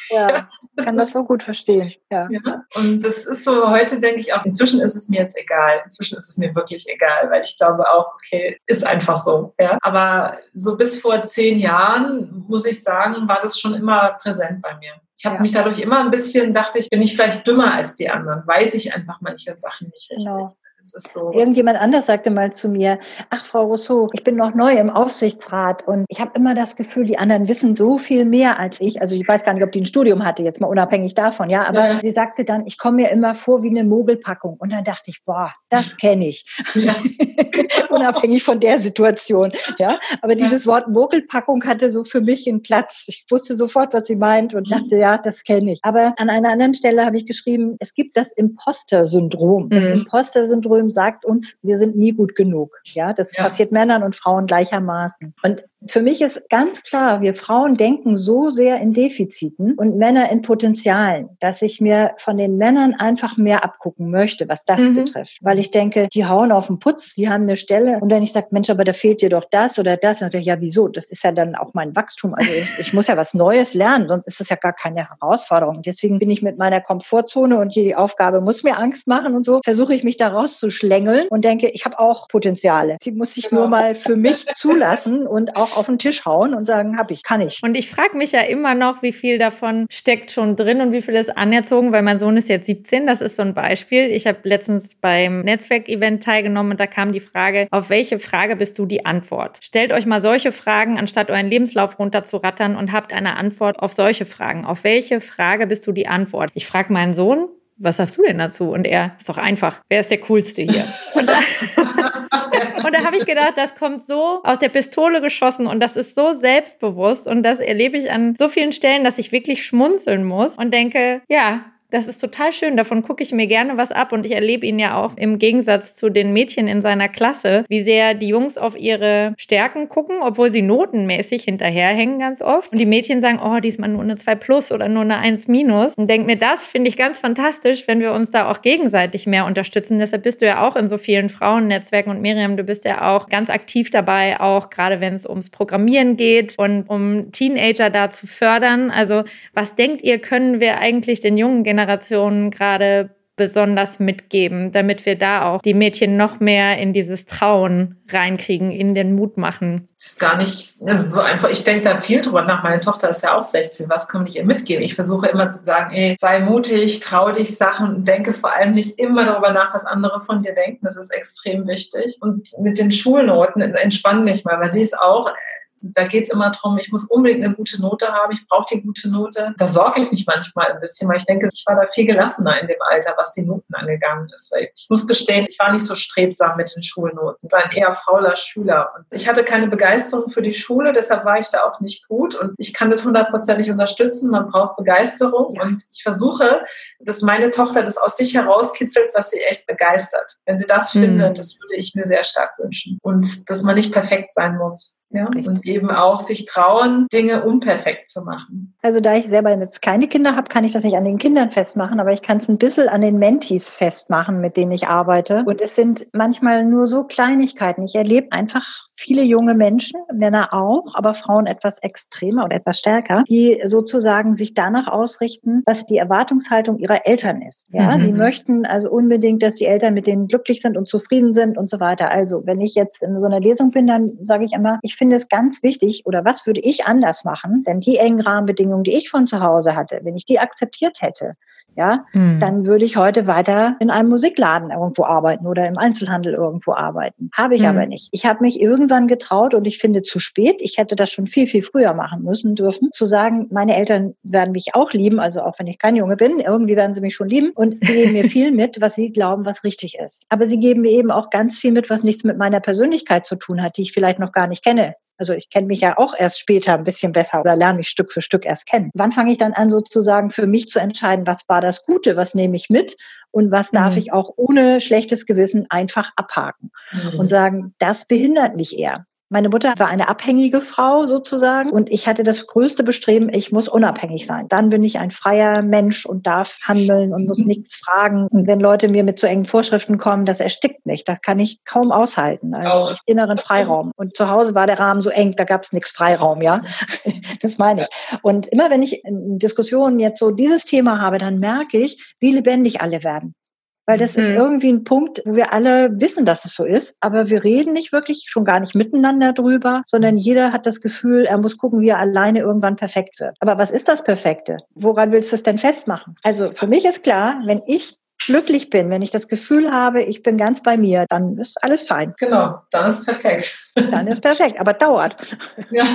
Ja, *laughs* ich kann das so gut verstehen. Ja. ja. Und das ist so, heute denke ich auch, inzwischen ist es mir jetzt egal. Inzwischen ist es mir wirklich egal, weil ich glaube auch, okay, ist einfach so. Ja? Aber so bis vor zehn Jahren, muss ich sagen, war das schon immer präsent bei mir. Ich habe ja. mich dadurch immer ein bisschen, dachte ich, bin ich vielleicht dümmer als die anderen, weiß ich einfach manche Sachen nicht richtig. Genau. So. Irgendjemand anders sagte mal zu mir, ach Frau Rousseau, ich bin noch neu im Aufsichtsrat und ich habe immer das Gefühl, die anderen wissen so viel mehr als ich. Also ich weiß gar nicht, ob die ein Studium hatte, jetzt mal unabhängig davon, ja. Aber ja. sie sagte dann, ich komme mir immer vor wie eine Mogelpackung. Und dann dachte ich, boah, das kenne ich. Ja. *laughs* unabhängig von der Situation, ja. Aber dieses Wort Mogelpackung hatte so für mich einen Platz. Ich wusste sofort, was sie meint und dachte, ja, das kenne ich. Aber an einer anderen Stelle habe ich geschrieben, es gibt das Imposter-Syndrom. Das mhm. Imposter-Syndrom Syndrom sagt uns, wir sind nie gut genug. Ja, das ja. passiert Männern und Frauen gleichermaßen. Und für mich ist ganz klar, wir Frauen denken so sehr in Defiziten und Männer in Potenzialen, dass ich mir von den Männern einfach mehr abgucken möchte, was das mhm. betrifft. Weil ich denke, die hauen auf den Putz, die haben eine Stelle und wenn ich sage, Mensch, aber da fehlt dir doch das oder das, dann ich, ja, wieso? Das ist ja dann auch mein Wachstum. Also ich, ich muss ja was Neues lernen, sonst ist das ja gar keine Herausforderung. Deswegen bin ich mit meiner Komfortzone und die Aufgabe muss mir Angst machen und so, versuche ich mich da rauszuschlängeln und denke, ich habe auch Potenziale. Die muss ich genau. nur mal für mich zulassen und auch auch auf den Tisch hauen und sagen, habe ich, kann ich. Und ich frage mich ja immer noch, wie viel davon steckt schon drin und wie viel ist anerzogen, weil mein Sohn ist jetzt 17, das ist so ein Beispiel. Ich habe letztens beim Netzwerkevent teilgenommen und da kam die Frage, auf welche Frage bist du die Antwort? Stellt euch mal solche Fragen, anstatt euren Lebenslauf runterzurattern und habt eine Antwort auf solche Fragen. Auf welche Frage bist du die Antwort? Ich frage meinen Sohn, was sagst du denn dazu? Und er ist doch einfach, wer ist der Coolste hier? Und, *laughs* Und da habe ich gedacht, das kommt so aus der Pistole geschossen und das ist so selbstbewusst und das erlebe ich an so vielen Stellen, dass ich wirklich schmunzeln muss und denke, ja, das ist total schön. Davon gucke ich mir gerne was ab und ich erlebe ihn ja auch im Gegensatz zu den Mädchen in seiner Klasse, wie sehr die Jungs auf ihre Stärken gucken, obwohl sie notenmäßig hinterherhängen ganz oft. Und die Mädchen sagen, oh, diesmal nur eine 2 plus oder nur eine 1 minus. Und denke mir, das finde ich ganz fantastisch, wenn wir uns da auch gegenseitig mehr unterstützen. Deshalb bist du ja auch in so vielen Frauennetzwerken und Miriam, du bist ja auch ganz aktiv dabei, auch gerade wenn es ums Programmieren geht und um Teenager da zu fördern. Also was denkt ihr, können wir eigentlich den jungen Generationen Generationen gerade besonders mitgeben, damit wir da auch die Mädchen noch mehr in dieses Trauen reinkriegen, in den Mut machen? Das ist gar nicht das ist so einfach. Ich denke da viel drüber nach. Meine Tochter ist ja auch 16. Was kann ich ihr mitgeben? Ich versuche immer zu sagen, ey, sei mutig, trau dich Sachen und denke vor allem nicht immer darüber nach, was andere von dir denken. Das ist extrem wichtig. Und mit den Schulnoten entspann dich mal, weil sie ist auch da geht es immer darum, ich muss unbedingt eine gute Note haben, ich brauche die gute Note. Da sorge ich mich manchmal ein bisschen, weil ich denke, ich war da viel gelassener in dem Alter, was die Noten angegangen ist. Weil ich muss gestehen, ich war nicht so strebsam mit den Schulnoten. Ich war ein eher fauler Schüler. Und ich hatte keine Begeisterung für die Schule, deshalb war ich da auch nicht gut. Und ich kann das hundertprozentig unterstützen. Man braucht Begeisterung. Ja. Und ich versuche, dass meine Tochter das aus sich herauskitzelt, was sie echt begeistert. Wenn sie das mhm. findet, das würde ich mir sehr stark wünschen. Und dass man nicht perfekt sein muss. Ja, und eben auch sich trauen, Dinge unperfekt zu machen. Also da ich selber jetzt keine Kinder habe, kann ich das nicht an den Kindern festmachen, aber ich kann es ein bisschen an den Mentees festmachen, mit denen ich arbeite. Und es sind manchmal nur so Kleinigkeiten. Ich erlebe einfach viele junge Menschen, Männer auch, aber Frauen etwas extremer oder etwas stärker, die sozusagen sich danach ausrichten, was die Erwartungshaltung ihrer Eltern ist. Ja, mhm. die möchten also unbedingt, dass die Eltern mit denen glücklich sind und zufrieden sind und so weiter. Also, wenn ich jetzt in so einer Lesung bin, dann sage ich immer, ich finde es ganz wichtig oder was würde ich anders machen? Denn die engen Rahmenbedingungen, die ich von zu Hause hatte, wenn ich die akzeptiert hätte, ja, mhm. dann würde ich heute weiter in einem Musikladen irgendwo arbeiten oder im Einzelhandel irgendwo arbeiten. Habe ich mhm. aber nicht. Ich habe mich irgendwann getraut und ich finde zu spät, ich hätte das schon viel, viel früher machen müssen dürfen, zu sagen, meine Eltern werden mich auch lieben, also auch wenn ich kein Junge bin, irgendwie werden sie mich schon lieben und sie geben mir viel mit, was sie glauben, was richtig ist. Aber sie geben mir eben auch ganz viel mit, was nichts mit meiner Persönlichkeit zu tun hat, die ich vielleicht noch gar nicht kenne. Also ich kenne mich ja auch erst später ein bisschen besser oder lerne mich Stück für Stück erst kennen. Wann fange ich dann an, sozusagen für mich zu entscheiden, was war das Gute, was nehme ich mit und was darf mhm. ich auch ohne schlechtes Gewissen einfach abhaken mhm. und sagen, das behindert mich eher. Meine Mutter war eine abhängige Frau sozusagen und ich hatte das größte Bestreben, ich muss unabhängig sein. Dann bin ich ein freier Mensch und darf handeln und muss nichts fragen. Und wenn Leute mir mit zu engen Vorschriften kommen, das erstickt mich. Das kann ich kaum aushalten. Also inneren Freiraum. Und zu Hause war der Rahmen so eng, da gab es nichts Freiraum, ja. *laughs* Das meine ich. Und immer wenn ich in Diskussionen jetzt so dieses Thema habe, dann merke ich, wie lebendig alle werden. Weil das mhm. ist irgendwie ein Punkt, wo wir alle wissen, dass es so ist, aber wir reden nicht wirklich, schon gar nicht miteinander drüber, sondern jeder hat das Gefühl, er muss gucken, wie er alleine irgendwann perfekt wird. Aber was ist das Perfekte? Woran willst du es denn festmachen? Also für mich ist klar, wenn ich glücklich bin, wenn ich das Gefühl habe, ich bin ganz bei mir, dann ist alles fein. Genau, dann ist perfekt. Dann ist perfekt, aber dauert. Ja.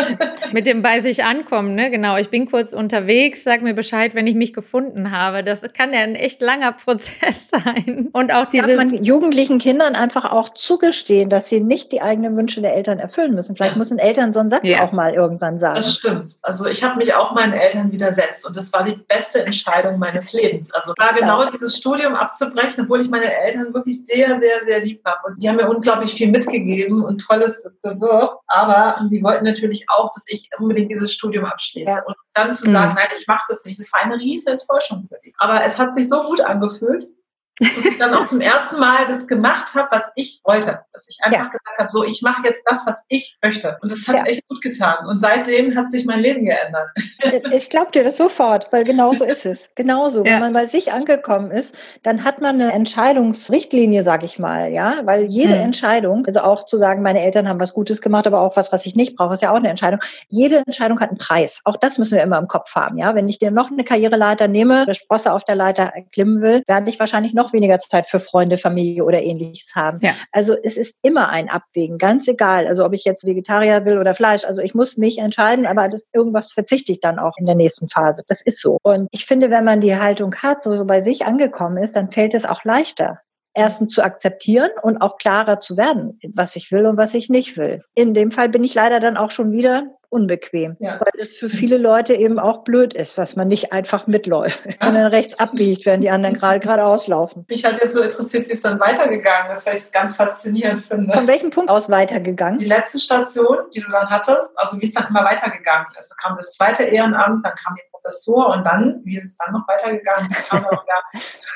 *laughs* Mit dem bei sich ankommen, ne? Genau, ich bin kurz unterwegs, sag mir Bescheid, wenn ich mich gefunden habe. Das kann ja ein echt langer *laughs* Prozess sein. Und auch diese. Darf man jugendlichen Kindern einfach auch zugestehen, dass sie nicht die eigenen Wünsche der Eltern erfüllen müssen. Vielleicht müssen Eltern so einen Satz ja. auch mal irgendwann sagen. Das stimmt. Also ich habe mich auch meinen Eltern widersetzt und das war die beste Entscheidung meines Lebens. Also war genau ja. dieses das Studium abzubrechen, obwohl ich meine Eltern wirklich sehr, sehr, sehr lieb habe. Und die haben mir unglaublich viel mitgegeben und Tolles bewirkt. Aber die wollten natürlich auch, dass ich unbedingt dieses Studium abschließe. Ja. Und dann zu sagen, mhm. nein, ich mache das nicht, das war eine riesige Enttäuschung für die. Aber es hat sich so gut angefühlt dass ich dann auch zum ersten Mal das gemacht habe, was ich wollte. Dass ich einfach ja. gesagt habe, so, ich mache jetzt das, was ich möchte. Und das hat ja. echt gut getan. Und seitdem hat sich mein Leben geändert. Ich glaube dir das sofort, weil genau so *laughs* ist es. Genauso. Ja. Wenn man bei sich angekommen ist, dann hat man eine Entscheidungsrichtlinie, sag ich mal, ja, weil jede mhm. Entscheidung, also auch zu sagen, meine Eltern haben was Gutes gemacht, aber auch was, was ich nicht brauche, ist ja auch eine Entscheidung. Jede Entscheidung hat einen Preis. Auch das müssen wir immer im Kopf haben, ja. Wenn ich dir noch eine Karriereleiter nehme, eine Sprosse auf der Leiter klimmen will, werde ich wahrscheinlich noch weniger Zeit für Freunde, Familie oder ähnliches haben. Ja. Also es ist immer ein Abwägen, ganz egal. Also ob ich jetzt Vegetarier will oder Fleisch. Also ich muss mich entscheiden, aber das, irgendwas verzichte ich dann auch in der nächsten Phase. Das ist so. Und ich finde, wenn man die Haltung hat, so, so bei sich angekommen ist, dann fällt es auch leichter. erstens zu akzeptieren und auch klarer zu werden, was ich will und was ich nicht will. In dem Fall bin ich leider dann auch schon wieder unbequem, ja. weil es für viele Leute eben auch blöd ist, was man nicht einfach mitläuft, sondern rechts abbiegt, während die anderen gerade geradeaus laufen. Mich hat jetzt so interessiert, wie es dann weitergegangen ist, weil ich es ganz faszinierend finde. Von welchem Punkt aus weitergegangen? Die letzte Station, die du dann hattest, also wie es dann immer weitergegangen ist. Da kam das zweite Ehrenamt, dann kam die Professur und dann, wie ist es dann noch weitergegangen?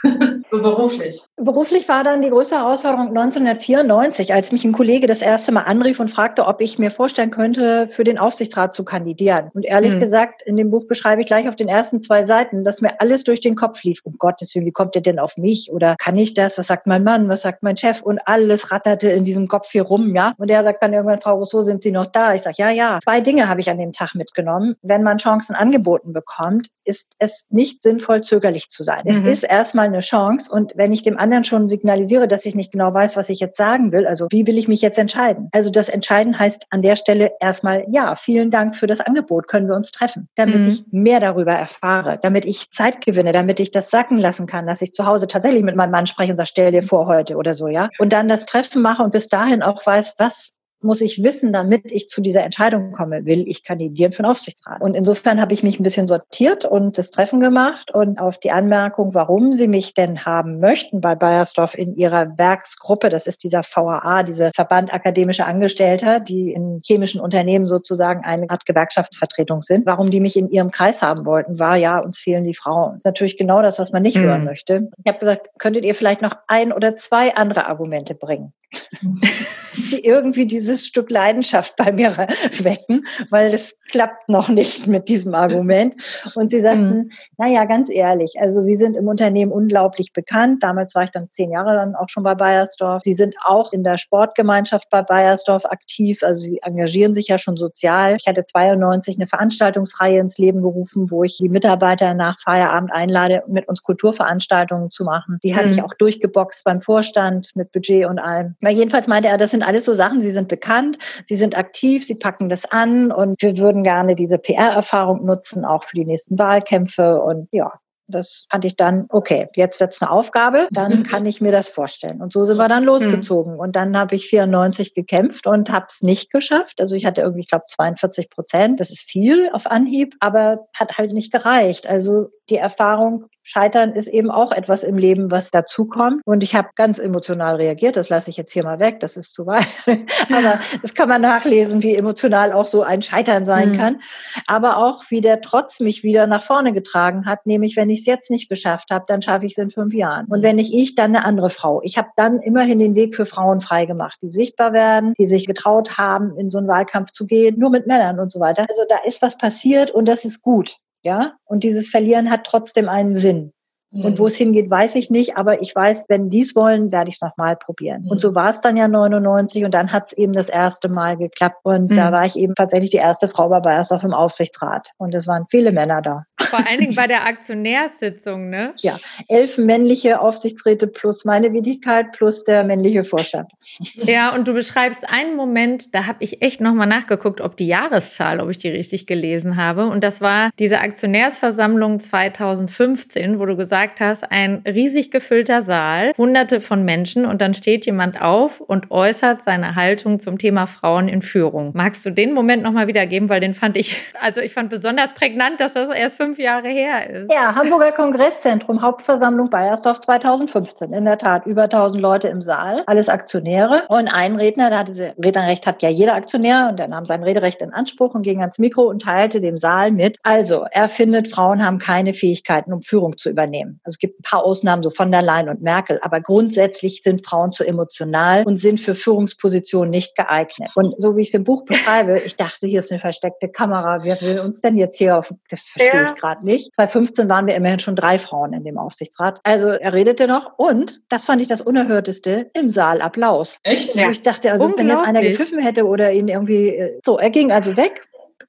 *laughs* so beruflich. Beruflich war dann die größte Herausforderung 1994, als mich ein Kollege das erste Mal anrief und fragte, ob ich mir vorstellen könnte, für den Aufsichtsrat zu kandidieren. Und ehrlich hm. gesagt, in dem Buch beschreibe ich gleich auf den ersten zwei Seiten, dass mir alles durch den Kopf lief. Um Gottes Willen, wie kommt der denn auf mich? Oder kann ich das? Was sagt mein Mann? Was sagt mein Chef? Und alles ratterte in diesem Kopf hier rum, ja. Und er sagt dann irgendwann, Frau Rousseau, sind Sie noch da? Ich sage, ja, ja. Zwei Dinge habe ich an dem Tag mitgenommen. Wenn man Chancen angeboten bekommt, kommt, ist es nicht sinnvoll, zögerlich zu sein. Mhm. Es ist erstmal eine Chance. Und wenn ich dem anderen schon signalisiere, dass ich nicht genau weiß, was ich jetzt sagen will, also wie will ich mich jetzt entscheiden? Also das Entscheiden heißt an der Stelle erstmal, ja, vielen Dank für das Angebot, können wir uns treffen, damit mhm. ich mehr darüber erfahre, damit ich Zeit gewinne, damit ich das sacken lassen kann, dass ich zu Hause tatsächlich mit meinem Mann spreche und sage, stell dir vor heute oder so, ja. Und dann das Treffen mache und bis dahin auch weiß, was muss ich wissen, damit ich zu dieser Entscheidung komme, will ich kandidieren für den Aufsichtsrat. Und insofern habe ich mich ein bisschen sortiert und das Treffen gemacht und auf die Anmerkung, warum sie mich denn haben möchten bei Bayersdorf in ihrer Werksgruppe, das ist dieser VAA, diese Verband akademischer Angestellter, die in chemischen Unternehmen sozusagen eine Art Gewerkschaftsvertretung sind. Warum die mich in ihrem Kreis haben wollten, war ja, uns fehlen die Frauen. Das ist natürlich genau das, was man nicht mhm. hören möchte. Ich habe gesagt, könntet ihr vielleicht noch ein oder zwei andere Argumente bringen? *laughs* die irgendwie dieses Stück Leidenschaft bei mir wecken, weil das klappt noch nicht mit diesem Argument. Und sie sagten, mhm. naja, ganz ehrlich, also Sie sind im Unternehmen unglaublich bekannt. Damals war ich dann zehn Jahre dann auch schon bei Bayersdorf. Sie sind auch in der Sportgemeinschaft bei Bayersdorf aktiv. Also Sie engagieren sich ja schon sozial. Ich hatte 92 eine Veranstaltungsreihe ins Leben gerufen, wo ich die Mitarbeiter nach Feierabend einlade, mit uns Kulturveranstaltungen zu machen. Die hatte mhm. ich auch durchgeboxt beim Vorstand mit Budget und allem. Na, jedenfalls meinte er, das sind alles so Sachen, sie sind bekannt, sie sind aktiv, sie packen das an und wir würden gerne diese PR-Erfahrung nutzen, auch für die nächsten Wahlkämpfe und ja, das fand ich dann, okay, jetzt wird's eine Aufgabe, dann *laughs* kann ich mir das vorstellen. Und so sind wir dann hm. losgezogen. Und dann habe ich 94 gekämpft und habe es nicht geschafft. Also ich hatte irgendwie, ich glaube, 42 Prozent. Das ist viel auf Anhieb, aber hat halt nicht gereicht. Also die Erfahrung, Scheitern ist eben auch etwas im Leben, was dazukommt. Und ich habe ganz emotional reagiert. Das lasse ich jetzt hier mal weg. Das ist zu weit. *laughs* Aber das kann man nachlesen, wie emotional auch so ein Scheitern sein mhm. kann. Aber auch, wie der Trotz mich wieder nach vorne getragen hat. Nämlich, wenn ich es jetzt nicht geschafft habe, dann schaffe ich es in fünf Jahren. Und wenn nicht ich, dann eine andere Frau. Ich habe dann immerhin den Weg für Frauen frei gemacht, die sichtbar werden, die sich getraut haben, in so einen Wahlkampf zu gehen, nur mit Männern und so weiter. Also da ist was passiert und das ist gut. Ja, und dieses Verlieren hat trotzdem einen Sinn. Und wo mhm. es hingeht, weiß ich nicht, aber ich weiß, wenn die es wollen, werde ich es nochmal probieren. Mhm. Und so war es dann ja 99 und dann hat es eben das erste Mal geklappt. Und mhm. da war ich eben tatsächlich die erste Frau bei Bayersdorf im Aufsichtsrat. Und es waren viele Männer da. Vor allen Dingen bei *laughs* der Aktionärssitzung, ne? Ja, elf männliche Aufsichtsräte plus meine Wenigkeit plus der männliche Vorstand. *laughs* Ja, und du beschreibst einen Moment, da habe ich echt nochmal nachgeguckt, ob die Jahreszahl, ob ich die richtig gelesen habe. Und das war diese Aktionärsversammlung 2015, wo du gesagt hast, ein riesig gefüllter Saal, hunderte von Menschen und dann steht jemand auf und äußert seine Haltung zum Thema Frauen in Führung. Magst du den Moment nochmal wiedergeben, weil den fand ich, *laughs* also ich fand besonders prägnant, dass das erst fünf Jahre her ist. Ja, Hamburger Kongresszentrum, Hauptversammlung Bayersdorf 2015. In der Tat, über 1000 Leute im Saal, alles Aktionäre und ein Redner, der hatte Rednerrecht hat ja jeder Aktionär und er nahm sein Rederecht in Anspruch und ging ans Mikro und teilte dem Saal mit. Also, er findet, Frauen haben keine Fähigkeiten, um Führung zu übernehmen. Also es gibt ein paar Ausnahmen, so von der Leyen und Merkel, aber grundsätzlich sind Frauen zu emotional und sind für Führungspositionen nicht geeignet. Und so wie ich es im Buch beschreibe, ich dachte, hier ist eine versteckte Kamera. Wer will uns denn jetzt hier auf, das verstehe ja. ich gerade nicht. 2015 waren wir immerhin schon drei Frauen in dem Aufsichtsrat. Also er redete noch und, das fand ich das Unerhörteste, im Saal Applaus. Echt? Ja. ich dachte, also wenn jetzt einer gepfiffen hätte oder ihn irgendwie, äh, so, er ging also weg,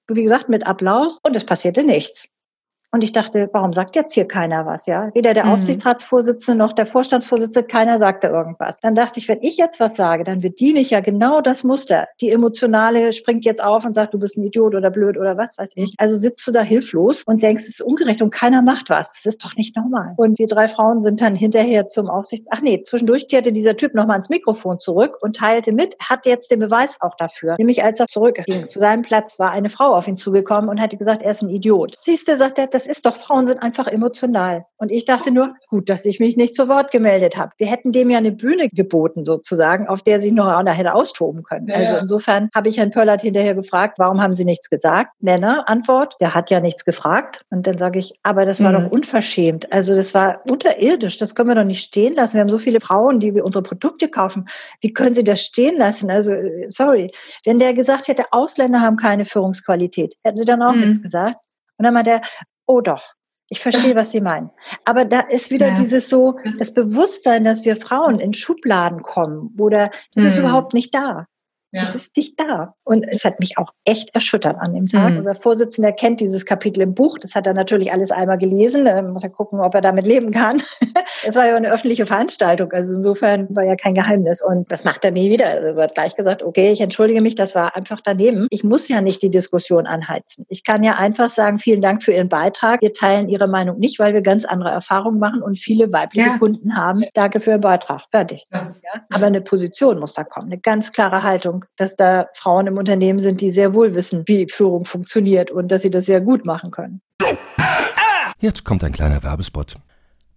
wie gesagt, mit Applaus und es passierte nichts. Und ich dachte, warum sagt jetzt hier keiner was, ja? Weder der mhm. Aufsichtsratsvorsitzende noch der Vorstandsvorsitzende, keiner sagte irgendwas. Dann dachte ich, wenn ich jetzt was sage, dann bediene ich ja genau das Muster. Die emotionale springt jetzt auf und sagt, du bist ein Idiot oder blöd oder was weiß ich. Also sitzt du da hilflos und denkst, es ist ungerecht und keiner macht was. Das ist doch nicht normal. Und wir drei Frauen sind dann hinterher zum Aufsichts... Ach nee, zwischendurch kehrte dieser Typ nochmal ans Mikrofon zurück und teilte mit, hat jetzt den Beweis auch dafür. Nämlich als er zurückging zu seinem Platz, war eine Frau auf ihn zugekommen und hatte gesagt, er ist ein Idiot. Siehst du, sagt er, das ist doch, Frauen sind einfach emotional. Und ich dachte nur, gut, dass ich mich nicht zu Wort gemeldet habe. Wir hätten dem ja eine Bühne geboten sozusagen, auf der sie noch einer hätte austoben können. Ja. Also insofern habe ich Herrn Pöllert hinterher gefragt, warum haben Sie nichts gesagt? Männer, Antwort, der hat ja nichts gefragt. Und dann sage ich, aber das war mhm. doch unverschämt. Also das war unterirdisch. Das können wir doch nicht stehen lassen. Wir haben so viele Frauen, die wir unsere Produkte kaufen. Wie können Sie das stehen lassen? Also sorry. Wenn der gesagt hätte, Ausländer haben keine Führungsqualität, hätten Sie dann auch mhm. nichts gesagt. Und dann meinte er, oh doch, ich verstehe, was Sie meinen. Aber da ist wieder ja. dieses so, das Bewusstsein, dass wir Frauen in Schubladen kommen oder das mhm. ist überhaupt nicht da. Ja. Es ist nicht da. Und es hat mich auch echt erschüttert an dem Tag. Mhm. Unser Vorsitzender kennt dieses Kapitel im Buch. Das hat er natürlich alles einmal gelesen. Da muss er gucken, ob er damit leben kann. *laughs* es war ja eine öffentliche Veranstaltung. Also insofern war ja kein Geheimnis. Und das macht er nie wieder. Also er hat gleich gesagt, okay, ich entschuldige mich, das war einfach daneben. Ich muss ja nicht die Diskussion anheizen. Ich kann ja einfach sagen, vielen Dank für Ihren Beitrag. Wir teilen Ihre Meinung nicht, weil wir ganz andere Erfahrungen machen und viele weibliche ja. Kunden haben. Danke für Ihren Beitrag. Fertig. Ja. Aber eine Position muss da kommen. Eine ganz klare Haltung dass da Frauen im Unternehmen sind, die sehr wohl wissen, wie Führung funktioniert und dass sie das sehr gut machen können. Jetzt kommt ein kleiner Werbespot.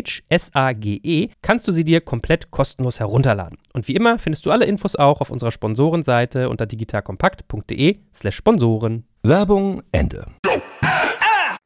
Sage, S-A-G-E, kannst du sie dir komplett kostenlos herunterladen. Und wie immer findest du alle Infos auch auf unserer Sponsorenseite unter digitalkompakt.de/slash Sponsoren. Werbung Ende.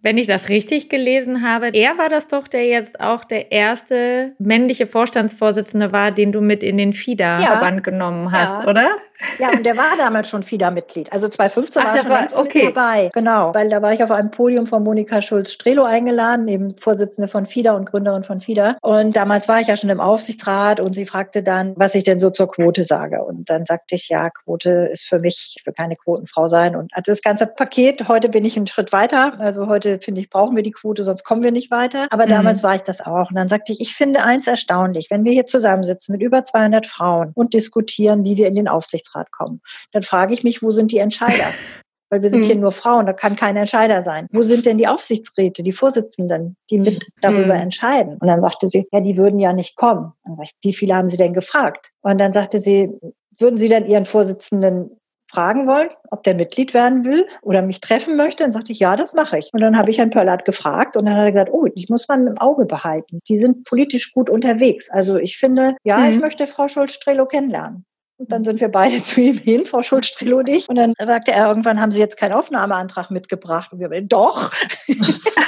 Wenn ich das richtig gelesen habe, er war das doch, der jetzt auch der erste männliche Vorstandsvorsitzende war, den du mit in den FIDA-Verband ja. genommen hast, ja. oder? Ja, und der war damals schon FIDA-Mitglied. Also 2015 Ach, war er schon war, okay. dabei. Genau, weil da war ich auf einem Podium von Monika Schulz-Strelo eingeladen, eben Vorsitzende von FIDA und Gründerin von FIDA. Und damals war ich ja schon im Aufsichtsrat und sie fragte dann, was ich denn so zur Quote sage. Und dann sagte ich, ja, Quote ist für mich, ich will keine Quotenfrau sein. Und das ganze Paket, heute bin ich einen Schritt weiter. Also heute finde ich, brauchen wir die Quote, sonst kommen wir nicht weiter. Aber mhm. damals war ich das auch. Und dann sagte ich, ich finde eins erstaunlich, wenn wir hier zusammensitzen mit über 200 Frauen und diskutieren, wie wir in den Aufsichtsrat Aufsichtsrat kommen. Dann frage ich mich, wo sind die Entscheider? *laughs* Weil wir sind mhm. hier nur Frauen, da kann kein Entscheider sein. Wo sind denn die Aufsichtsräte, die Vorsitzenden, die mit hm. darüber mhm. entscheiden? Und dann sagte sie, ja, die würden ja nicht kommen. Dann sage ich, wie viele haben Sie denn gefragt? Und dann sagte sie, würden Sie dann Ihren Vorsitzenden fragen wollen, ob der Mitglied werden will oder mich treffen möchte. Dann sagte ich, ja, das mache ich. Und dann habe ich Herrn Pöllert gefragt und dann hat er gesagt, oh, ich muss man im Auge behalten. Die sind politisch gut unterwegs. Also ich finde, ja, mhm. ich möchte Frau Schulz-Strelo kennenlernen. Und dann sind wir beide *laughs* zu ihm hin, Frau Schulz-Strelo und ich. Und dann sagte er irgendwann, haben Sie jetzt keinen Aufnahmeantrag mitgebracht? Und wir, doch. *laughs*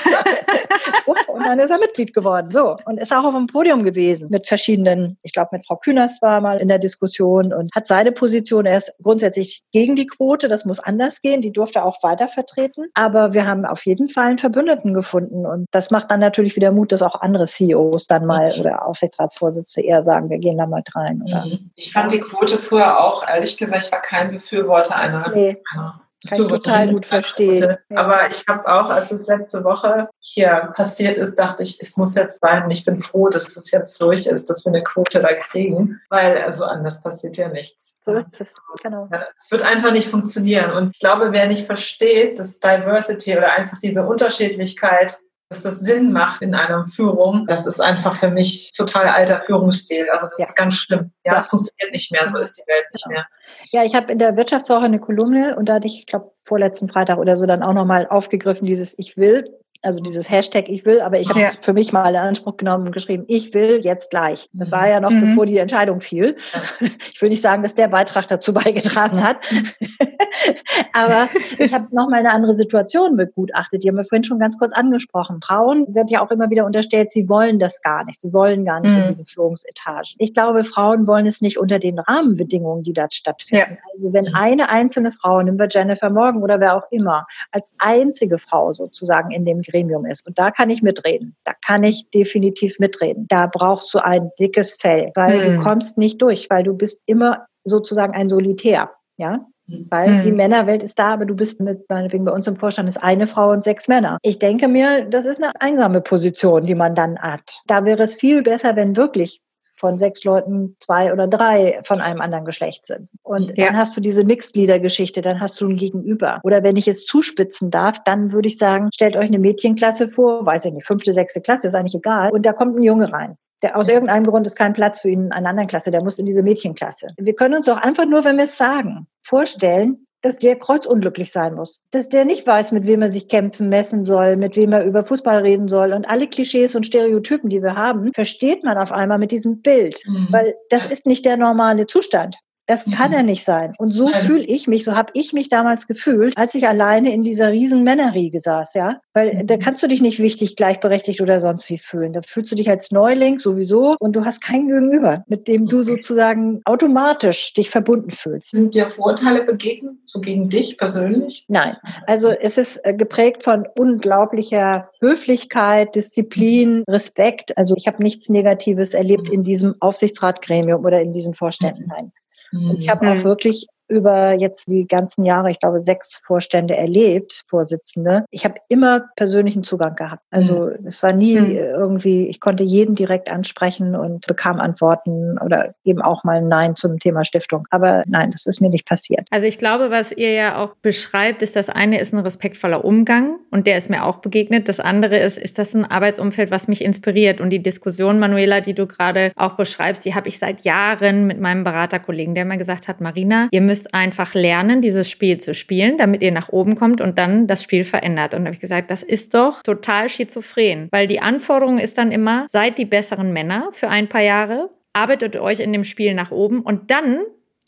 *laughs* und dann ist er Mitglied geworden. So. Und ist auch auf dem Podium gewesen mit verschiedenen, ich glaube, mit Frau Kühners war mal in der Diskussion und hat seine Position. Er ist grundsätzlich gegen die Quote. Das muss anders gehen. Die durfte er auch weiter vertreten. Aber wir haben auf jeden Fall einen Verbündeten gefunden. Und das macht dann natürlich wieder Mut, dass auch andere CEOs dann mal oder Aufsichtsratsvorsitzende eher sagen, wir gehen da mal rein. Oder, mhm. ich fand die Quote früher auch, ehrlich gesagt, ich war kein Befürworter einer, nee. einer Kann ich total gut verstehen. Aber ich habe auch, als es letzte Woche hier passiert ist, dachte ich, es muss jetzt sein. Und ich bin froh, dass das jetzt durch ist, dass wir eine Quote da kriegen, weil also anders passiert ja nichts. So ist es, genau. Es wird einfach nicht funktionieren. Und ich glaube, wer nicht versteht, dass Diversity oder einfach diese Unterschiedlichkeit dass das Sinn macht in einer Führung, das ist einfach für mich total alter Führungsstil. Also das ja. ist ganz schlimm. Ja, es funktioniert nicht mehr, so ist die Welt nicht mehr. Ja, ich habe in der Wirtschaftswoche eine Kolumne und da hatte ich, ich glaube, vorletzten Freitag oder so dann auch nochmal aufgegriffen, dieses Ich will also dieses Hashtag ich will, aber ich habe es ja. für mich mal in Anspruch genommen und geschrieben, ich will jetzt gleich. Das war ja noch mhm. bevor die Entscheidung fiel. *laughs* Ich will nicht sagen, dass der Beitrag dazu beigetragen hat. *laughs* aber ich habe nochmal eine andere Situation begutachtet. Die haben wir vorhin schon ganz kurz angesprochen. Frauen wird ja auch immer wieder unterstellt, sie wollen das gar nicht. Sie wollen gar nicht mhm. in diese Führungsetage. Ich glaube, Frauen wollen es nicht unter den Rahmenbedingungen, die dort stattfinden. Ja. Also wenn mhm. eine einzelne Frau, nehmen wir Jennifer Morgan oder wer auch immer, als einzige Frau sozusagen in dem Gremium ist. Und da kann ich mitreden. Da kann ich definitiv mitreden. Da brauchst du ein dickes Fell, weil hm. du kommst nicht durch, weil du bist immer sozusagen ein Solitär. Ja, weil hm. die Männerwelt ist da, aber du bist mit, meinetwegen bei uns im Vorstand ist eine Frau und sechs Männer. Ich denke mir, das ist eine einsame Position, die man dann hat. Da wäre es viel besser, wenn wirklich von sechs Leuten zwei oder drei von einem anderen Geschlecht sind. Und ja. dann hast du diese Mixed-Leader-Geschichte, dann hast du ein Gegenüber. Oder wenn ich es zuspitzen darf, dann würde ich sagen, stellt euch eine Mädchenklasse vor, weiß ich nicht, fünfte, sechste Klasse, ist eigentlich egal. Und da kommt ein Junge rein. Der, aus irgendeinem Grund ist kein Platz für ihn in einer anderen Klasse, der muss in diese Mädchenklasse. Wir können uns doch einfach nur, wenn wir es sagen, vorstellen, dass der kreuzunglücklich sein muss. Dass der nicht weiß, mit wem er sich kämpfen messen soll, mit wem er über Fußball reden soll. Und alle Klischees und Stereotypen, die wir haben, versteht man auf einmal mit diesem Bild. Mhm. Weil das ist nicht der normale Zustand. Das kann mhm. er nicht sein. Und so fühle ich mich, so habe ich mich damals gefühlt, als ich alleine in dieser riesen Männerriege saß, ja. Weil da mhm. kannst du dich nicht wichtig, gleichberechtigt oder sonst wie fühlen. Da fühlst du dich als Neuling sowieso und du hast kein Gegenüber, mit dem du sozusagen automatisch dich verbunden fühlst. Sind dir Vorteile begegnet, so gegen dich persönlich? Nein. Also es ist äh, geprägt von unglaublicher Höflichkeit, Disziplin, Respekt. Also ich habe nichts Negatives erlebt mhm. in diesem Aufsichtsratgremium oder in diesen Vorständen. Nein. Und ich habe auch mhm. wirklich über jetzt die ganzen Jahre, ich glaube, sechs Vorstände erlebt, Vorsitzende. Ich habe immer persönlichen Zugang gehabt. Also mhm. es war nie mhm. irgendwie, ich konnte jeden direkt ansprechen und bekam Antworten oder eben auch mal Nein zum Thema Stiftung. Aber nein, das ist mir nicht passiert. Also ich glaube, was ihr ja auch beschreibt, ist, das eine ist ein respektvoller Umgang und der ist mir auch begegnet. Das andere ist, ist das ein Arbeitsumfeld, was mich inspiriert. Und die Diskussion, Manuela, die du gerade auch beschreibst, die habe ich seit Jahren mit meinem Beraterkollegen, der mir gesagt hat, Marina, ihr müsst müsst einfach lernen, dieses Spiel zu spielen, damit ihr nach oben kommt und dann das Spiel verändert. Und da habe ich gesagt, das ist doch total schizophren, weil die Anforderung ist dann immer, seid die besseren Männer für ein paar Jahre, arbeitet euch in dem Spiel nach oben und dann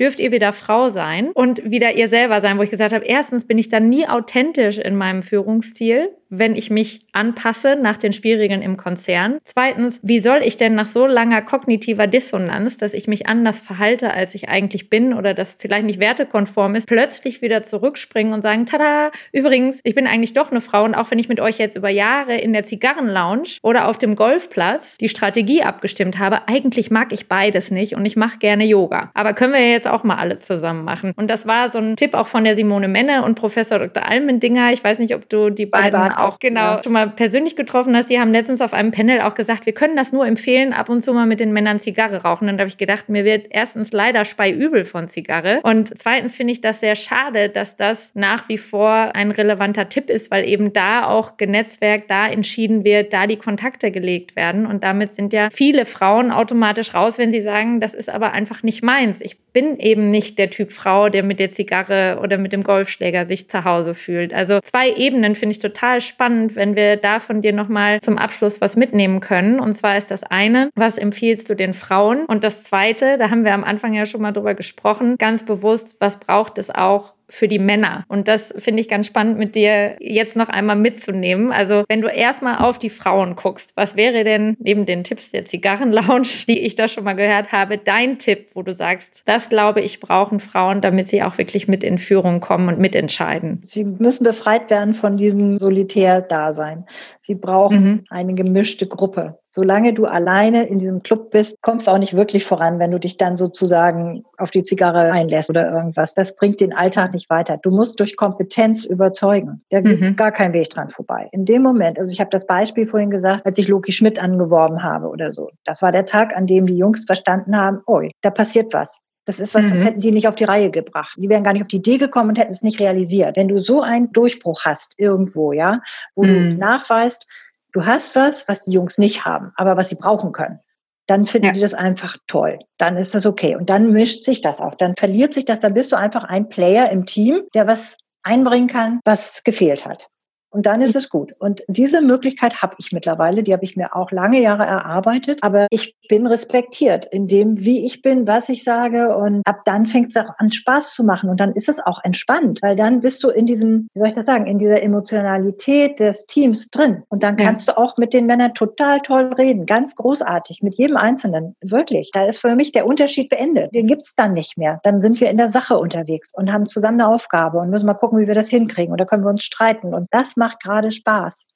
dürft ihr wieder Frau sein und wieder ihr selber sein, wo ich gesagt habe, erstens bin ich dann nie authentisch in meinem Führungsstil, wenn ich mich anpasse nach den Spielregeln im Konzern. Zweitens, wie soll ich denn nach so langer kognitiver Dissonanz, dass ich mich anders verhalte, als ich eigentlich bin oder das vielleicht nicht wertekonform ist, plötzlich wieder zurückspringen und sagen, tada, übrigens, ich bin eigentlich doch eine Frau und auch wenn ich mit euch jetzt über Jahre in der Zigarrenlounge oder auf dem Golfplatz die Strategie abgestimmt habe, eigentlich mag ich beides nicht und ich mache gerne Yoga. Aber können wir jetzt auch mal alle zusammen machen. Und das war so ein Tipp auch von der Simone Menne und Professor Dr. Almendinger. Ich weiß nicht, ob du die beiden auch genau ja. schon mal persönlich getroffen hast. Die haben letztens auf einem Panel auch gesagt, wir können das nur empfehlen, ab und zu mal mit den Männern Zigarre rauchen. Und da habe ich gedacht, mir wird erstens leider speiübel von Zigarre. Und zweitens finde ich das sehr schade, dass das nach wie vor ein relevanter Tipp ist, weil eben da auch genetzwerkt, da entschieden wird, da die Kontakte gelegt werden. Und damit sind ja viele Frauen automatisch raus, wenn sie sagen, das ist aber einfach nicht meins. Ich bin eben nicht der Typ Frau, der mit der Zigarre oder mit dem Golfschläger sich zu Hause fühlt. Also zwei Ebenen finde ich total spannend, wenn wir da von dir nochmal zum Abschluss was mitnehmen können. Und zwar ist das eine, was empfiehlst du den Frauen? Und das zweite, da haben wir am Anfang ja schon mal drüber gesprochen, ganz bewusst, was braucht es auch für die Männer. Und das finde ich ganz spannend mit dir jetzt noch einmal mitzunehmen. Also wenn du erstmal auf die Frauen guckst, was wäre denn neben den Tipps der Zigarrenlounge, *laughs* die ich da schon mal gehört habe, dein Tipp, wo du sagst, das glaube ich brauchen Frauen, damit sie auch wirklich mit in Führung kommen und mitentscheiden? Sie müssen befreit werden von diesem Solitär-Dasein. Sie brauchen mhm. eine gemischte Gruppe. Solange du alleine in diesem Club bist, kommst du auch nicht wirklich voran, wenn du dich dann sozusagen auf die Zigarre einlässt oder irgendwas. Das bringt den Alltag nicht weiter. Du musst durch Kompetenz überzeugen. Da geht mhm. gar kein Weg dran vorbei. In dem Moment, also ich habe das Beispiel vorhin gesagt, als ich Loki Schmidt angeworben habe oder so. Das war der Tag, an dem die Jungs verstanden haben, oh, da passiert was. Das ist was, mhm. das hätten die nicht auf die Reihe gebracht. Die wären gar nicht auf die Idee gekommen und hätten es nicht realisiert. Wenn du so einen Durchbruch hast irgendwo, ja, wo mhm. du nachweist, du hast was, was die Jungs nicht haben, aber was sie brauchen können, dann finden ja. die das einfach toll. Dann ist das okay. Und dann mischt sich das auch. Dann verliert sich das. Dann bist du einfach ein Player im Team, der was einbringen kann, was gefehlt hat. Und dann ist es gut. Und diese Möglichkeit habe ich mittlerweile, die habe ich mir auch lange Jahre erarbeitet. Aber ich bin respektiert in dem, wie ich bin, was ich sage. Und ab dann fängt es auch an, Spaß zu machen. Und dann ist es auch entspannt, weil dann bist du in diesem, wie soll ich das sagen, in dieser Emotionalität des Teams drin. Und dann kannst ja. du auch mit den Männern total toll reden. Ganz großartig. Mit jedem Einzelnen. Wirklich. Da ist für mich der Unterschied beendet. Den gibt's dann nicht mehr. Dann sind wir in der Sache unterwegs und haben zusammen eine Aufgabe und müssen mal gucken, wie wir das hinkriegen. Und da können wir uns streiten. Und das macht gerade Spaß.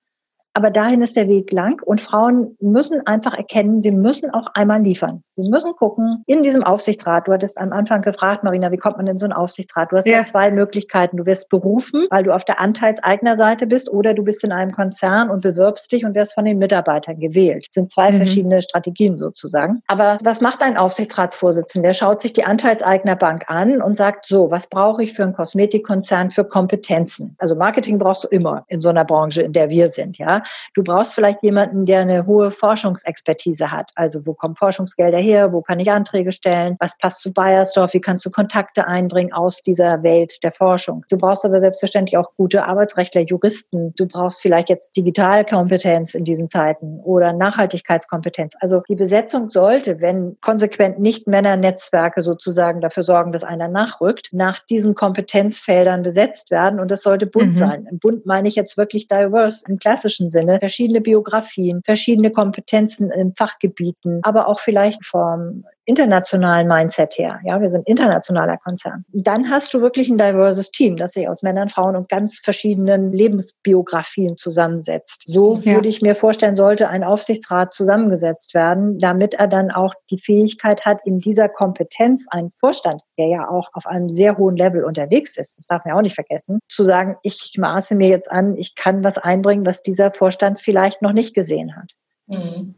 Aber dahin ist der Weg lang und Frauen müssen einfach erkennen, sie müssen auch einmal liefern. Sie müssen gucken, in diesem Aufsichtsrat, du hattest am Anfang gefragt, Marina, wie kommt man in so einen Aufsichtsrat? Du hast ja. ja zwei Möglichkeiten. Du wirst berufen, weil du auf der Anteilseignerseite bist oder du bist in einem Konzern und bewirbst dich und wirst von den Mitarbeitern gewählt. Das sind zwei mhm. verschiedene Strategien sozusagen. Aber was macht ein Aufsichtsratsvorsitzender? Der schaut sich die Anteilseignerbank an und sagt, so, was brauche ich für einen Kosmetikkonzern für Kompetenzen? Also Marketing brauchst du immer in so einer Branche, in der wir sind, ja. Du brauchst vielleicht jemanden, der eine hohe Forschungsexpertise hat. Also wo kommen Forschungsgelder her? Wo kann ich Anträge stellen? Was passt zu Bayersdorf? Wie kannst du Kontakte einbringen aus dieser Welt der Forschung? Du brauchst aber selbstverständlich auch gute Arbeitsrechtler, Juristen. Du brauchst vielleicht jetzt Digitalkompetenz in diesen Zeiten oder Nachhaltigkeitskompetenz. Also die Besetzung sollte, wenn konsequent nicht Männernetzwerke sozusagen dafür sorgen, dass einer nachrückt, nach diesen Kompetenzfeldern besetzt werden. Und das sollte bunt mhm. sein. Im Bund meine ich jetzt wirklich diverse im klassischen Sinne, verschiedene Biografien, verschiedene Kompetenzen in Fachgebieten, aber auch vielleicht vom internationalen Mindset her. Ja, wir sind internationaler Konzern. Dann hast du wirklich ein diverses Team, das sich aus Männern, Frauen und ganz verschiedenen Lebensbiografien zusammensetzt. So ja. würde ich mir vorstellen, sollte ein Aufsichtsrat zusammengesetzt werden, damit er dann auch die Fähigkeit hat, in dieser Kompetenz einen Vorstand, der ja auch auf einem sehr hohen Level unterwegs ist, das darf man auch nicht vergessen, zu sagen, ich maße mir jetzt an, ich kann was einbringen, was dieser Vorstand vielleicht noch nicht gesehen hat.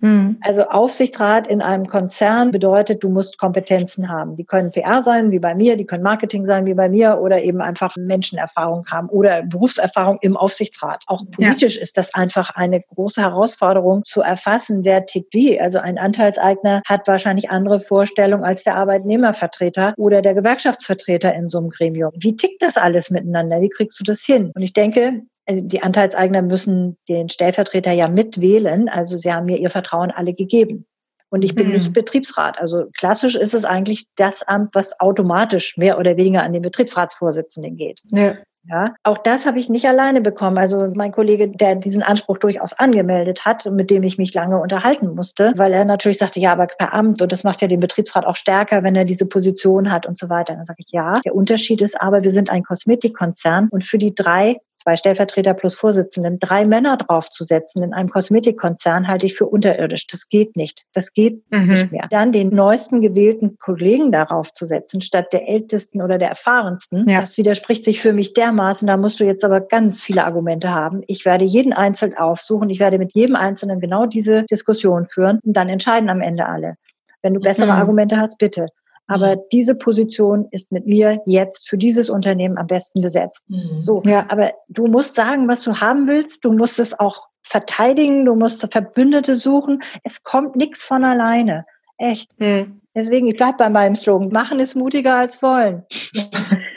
Mhm. Also Aufsichtsrat in einem Konzern bedeutet, du musst Kompetenzen haben. Die können PR sein, wie bei mir, die können Marketing sein, wie bei mir, oder eben einfach Menschenerfahrung haben oder Berufserfahrung im Aufsichtsrat. Auch politisch ja. ist das einfach eine große Herausforderung zu erfassen, wer tickt wie. Also ein Anteilseigner hat wahrscheinlich andere Vorstellungen als der Arbeitnehmervertreter oder der Gewerkschaftsvertreter in so einem Gremium. Wie tickt das alles miteinander? Wie kriegst du das hin? Und ich denke, also die Anteilseigner müssen den Stellvertreter ja mitwählen. Also sie haben mir ihr Vertrauen alle gegeben. Und ich bin mhm. nicht Betriebsrat. Also klassisch ist es eigentlich das Amt, was automatisch mehr oder weniger an den Betriebsratsvorsitzenden geht. Ja. Ja, auch das habe ich nicht alleine bekommen. Also mein Kollege, der diesen Anspruch durchaus angemeldet hat, mit dem ich mich lange unterhalten musste, weil er natürlich sagte, ja, aber per Amt und das macht ja den Betriebsrat auch stärker, wenn er diese Position hat und so weiter. Dann sage ich, ja, der Unterschied ist aber, wir sind ein Kosmetikkonzern und für die drei zwei Stellvertreter plus Vorsitzenden, drei Männer draufzusetzen in einem Kosmetikkonzern halte ich für unterirdisch. Das geht nicht. Das geht mhm. nicht mehr. Dann den neuesten gewählten Kollegen darauf zu setzen, statt der ältesten oder der erfahrensten, ja. das widerspricht sich für mich dermaßen. Da musst du jetzt aber ganz viele Argumente haben. Ich werde jeden einzeln aufsuchen. Ich werde mit jedem Einzelnen genau diese Diskussion führen und dann entscheiden am Ende alle. Wenn du bessere mhm. Argumente hast, bitte. Aber mhm. diese Position ist mit mir jetzt für dieses Unternehmen am besten besetzt. Mhm. So, ja. aber du musst sagen, was du haben willst. Du musst es auch verteidigen. Du musst Verbündete suchen. Es kommt nichts von alleine. Echt. Mhm. Deswegen, ich bleibe bei meinem Slogan. Machen ist mutiger als wollen. *laughs*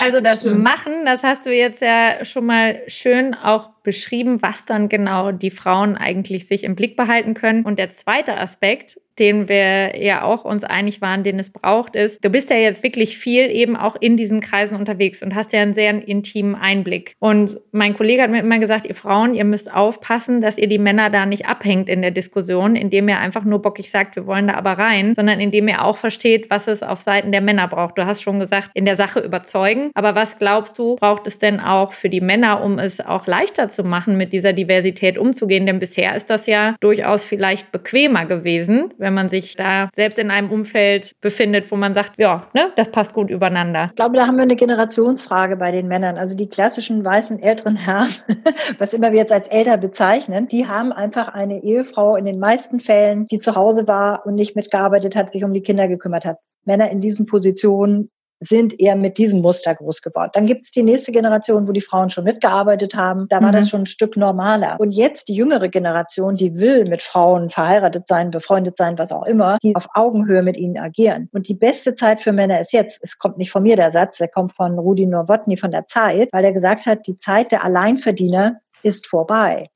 Also *laughs* das Stimmt. Machen, das hast du jetzt ja schon mal schön auch beschrieben, was dann genau die Frauen eigentlich sich im Blick behalten können. Und der zweite Aspekt, den wir ja auch uns einig waren, den es braucht, ist, du bist ja jetzt wirklich viel eben auch in diesen Kreisen unterwegs und hast ja einen sehr intimen Einblick. Und mein Kollege hat mir immer gesagt, ihr Frauen, ihr müsst aufpassen, dass ihr die Männer da nicht abhängt in der Diskussion, indem ihr einfach nur bockig sagt, wir wollen da aber rein, sondern indem ihr auch versteht, was es auf Seiten der Männer braucht. Du hast schon gesagt, in der Sache überzeugen. Aber was glaubst du, braucht es denn auch für die Männer, um es auch leichter zu machen, mit dieser Diversität umzugehen? Denn bisher ist das ja durchaus vielleicht bequemer gewesen, wenn man sich da selbst in einem Umfeld befindet, wo man sagt, ja, ne, das passt gut übereinander. Ich glaube, da haben wir eine Generationsfrage bei den Männern. Also die klassischen weißen älteren Herren, *laughs* was immer wir jetzt als älter bezeichnen, die haben einfach eine Ehefrau in den meisten Fällen, die zu Hause war und nicht mitgearbeitet hat, sich um die Kinder gekümmert hat. Männer in diesen Positionen sind eher mit diesem Muster groß geworden. Dann gibt es die nächste Generation, wo die Frauen schon mitgearbeitet haben. Da war mhm. das schon ein Stück normaler. Und jetzt die jüngere Generation, die will mit Frauen verheiratet sein, befreundet sein, was auch immer, die auf Augenhöhe mit ihnen agieren. Und die beste Zeit für Männer ist jetzt. Es kommt nicht von mir der Satz, der kommt von Rudi Nowotny von der Zeit, weil er gesagt hat, die Zeit der Alleinverdiener ist vorbei.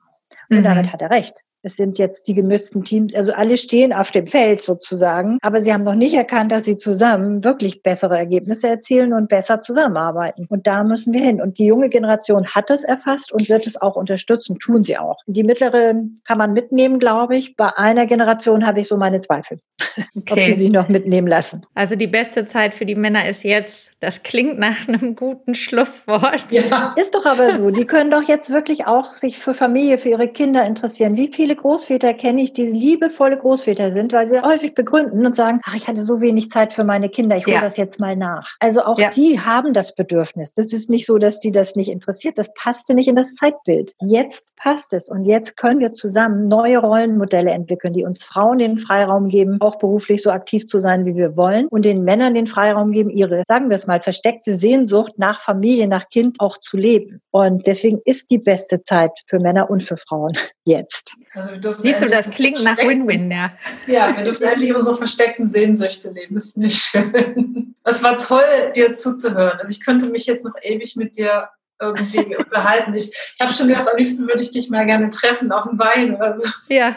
Und mhm. damit hat er recht. Es sind jetzt die gemissten Teams, also alle stehen auf dem Feld sozusagen, aber sie haben noch nicht erkannt, dass sie zusammen wirklich bessere Ergebnisse erzielen und besser zusammenarbeiten. Und da müssen wir hin. Und die junge Generation hat das erfasst und wird es auch unterstützen, tun sie auch. Die mittlere kann man mitnehmen, glaube ich. Bei einer Generation habe ich so meine Zweifel, *laughs* okay. ob die sich noch mitnehmen lassen. Also die beste Zeit für die Männer ist jetzt das klingt nach einem guten Schlusswort. Ja. Ist doch aber so. Die können doch jetzt wirklich auch sich für Familie, für ihre Kinder interessieren. Wie viele Großväter kenne ich, die liebevolle Großväter sind, weil sie häufig begründen und sagen, ach, ich hatte so wenig Zeit für meine Kinder, ich hole ja. das jetzt mal nach. Also auch ja. die haben das Bedürfnis. Das ist nicht so, dass die das nicht interessiert. Das passte nicht in das Zeitbild. Jetzt passt es und jetzt können wir zusammen neue Rollenmodelle entwickeln, die uns Frauen den Freiraum geben, auch beruflich so aktiv zu sein, wie wir wollen und den Männern den Freiraum geben, ihre, sagen wir es mal, mal versteckte Sehnsucht nach Familie, nach Kind auch zu leben. Und deswegen ist die beste Zeit für Männer und für Frauen *laughs* jetzt. Also Siehst du, das klingt nach Win-Win, ja. Ja, wir dürfen endlich unsere versteckten Sehnsüchte leben. Das finde ich schön. Es war toll, dir zuzuhören. Also ich könnte mich jetzt noch ewig mit dir irgendwie *laughs* behalten. Ich, ich habe schon gedacht, am liebsten würde ich dich mal gerne treffen auf dem Wein oder so. Ja.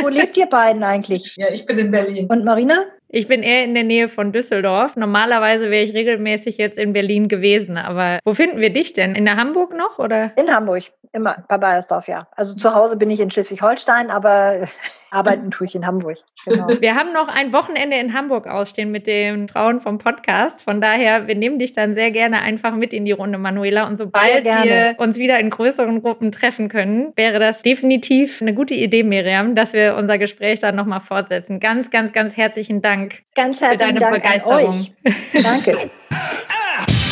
Wo lebt ihr beiden eigentlich? Ja, ich bin in Berlin. Und Marina? Ich bin eher in der Nähe von Düsseldorf. Normalerweise wäre ich regelmäßig jetzt in Berlin gewesen. Aber wo finden wir dich denn? In der Hamburg noch oder? In Hamburg, immer bei Bayersdorf, ja. Also zu Hause bin ich in Schleswig-Holstein, aber arbeiten tue ich in Hamburg. Genau. *laughs* Wir haben noch ein Wochenende in Hamburg ausstehen mit den Frauen vom Podcast. Von daher, wir nehmen dich dann sehr gerne einfach mit in die Runde, Manuela. Und sobald wir uns wieder in größeren Gruppen treffen können, wäre das definitiv eine gute Idee, Miriam, dass wir unser Gespräch dann nochmal fortsetzen. Ganz, ganz, ganz herzlichen Dank Ganz herzlichen für deine Dank Begeisterung. Danke. *laughs*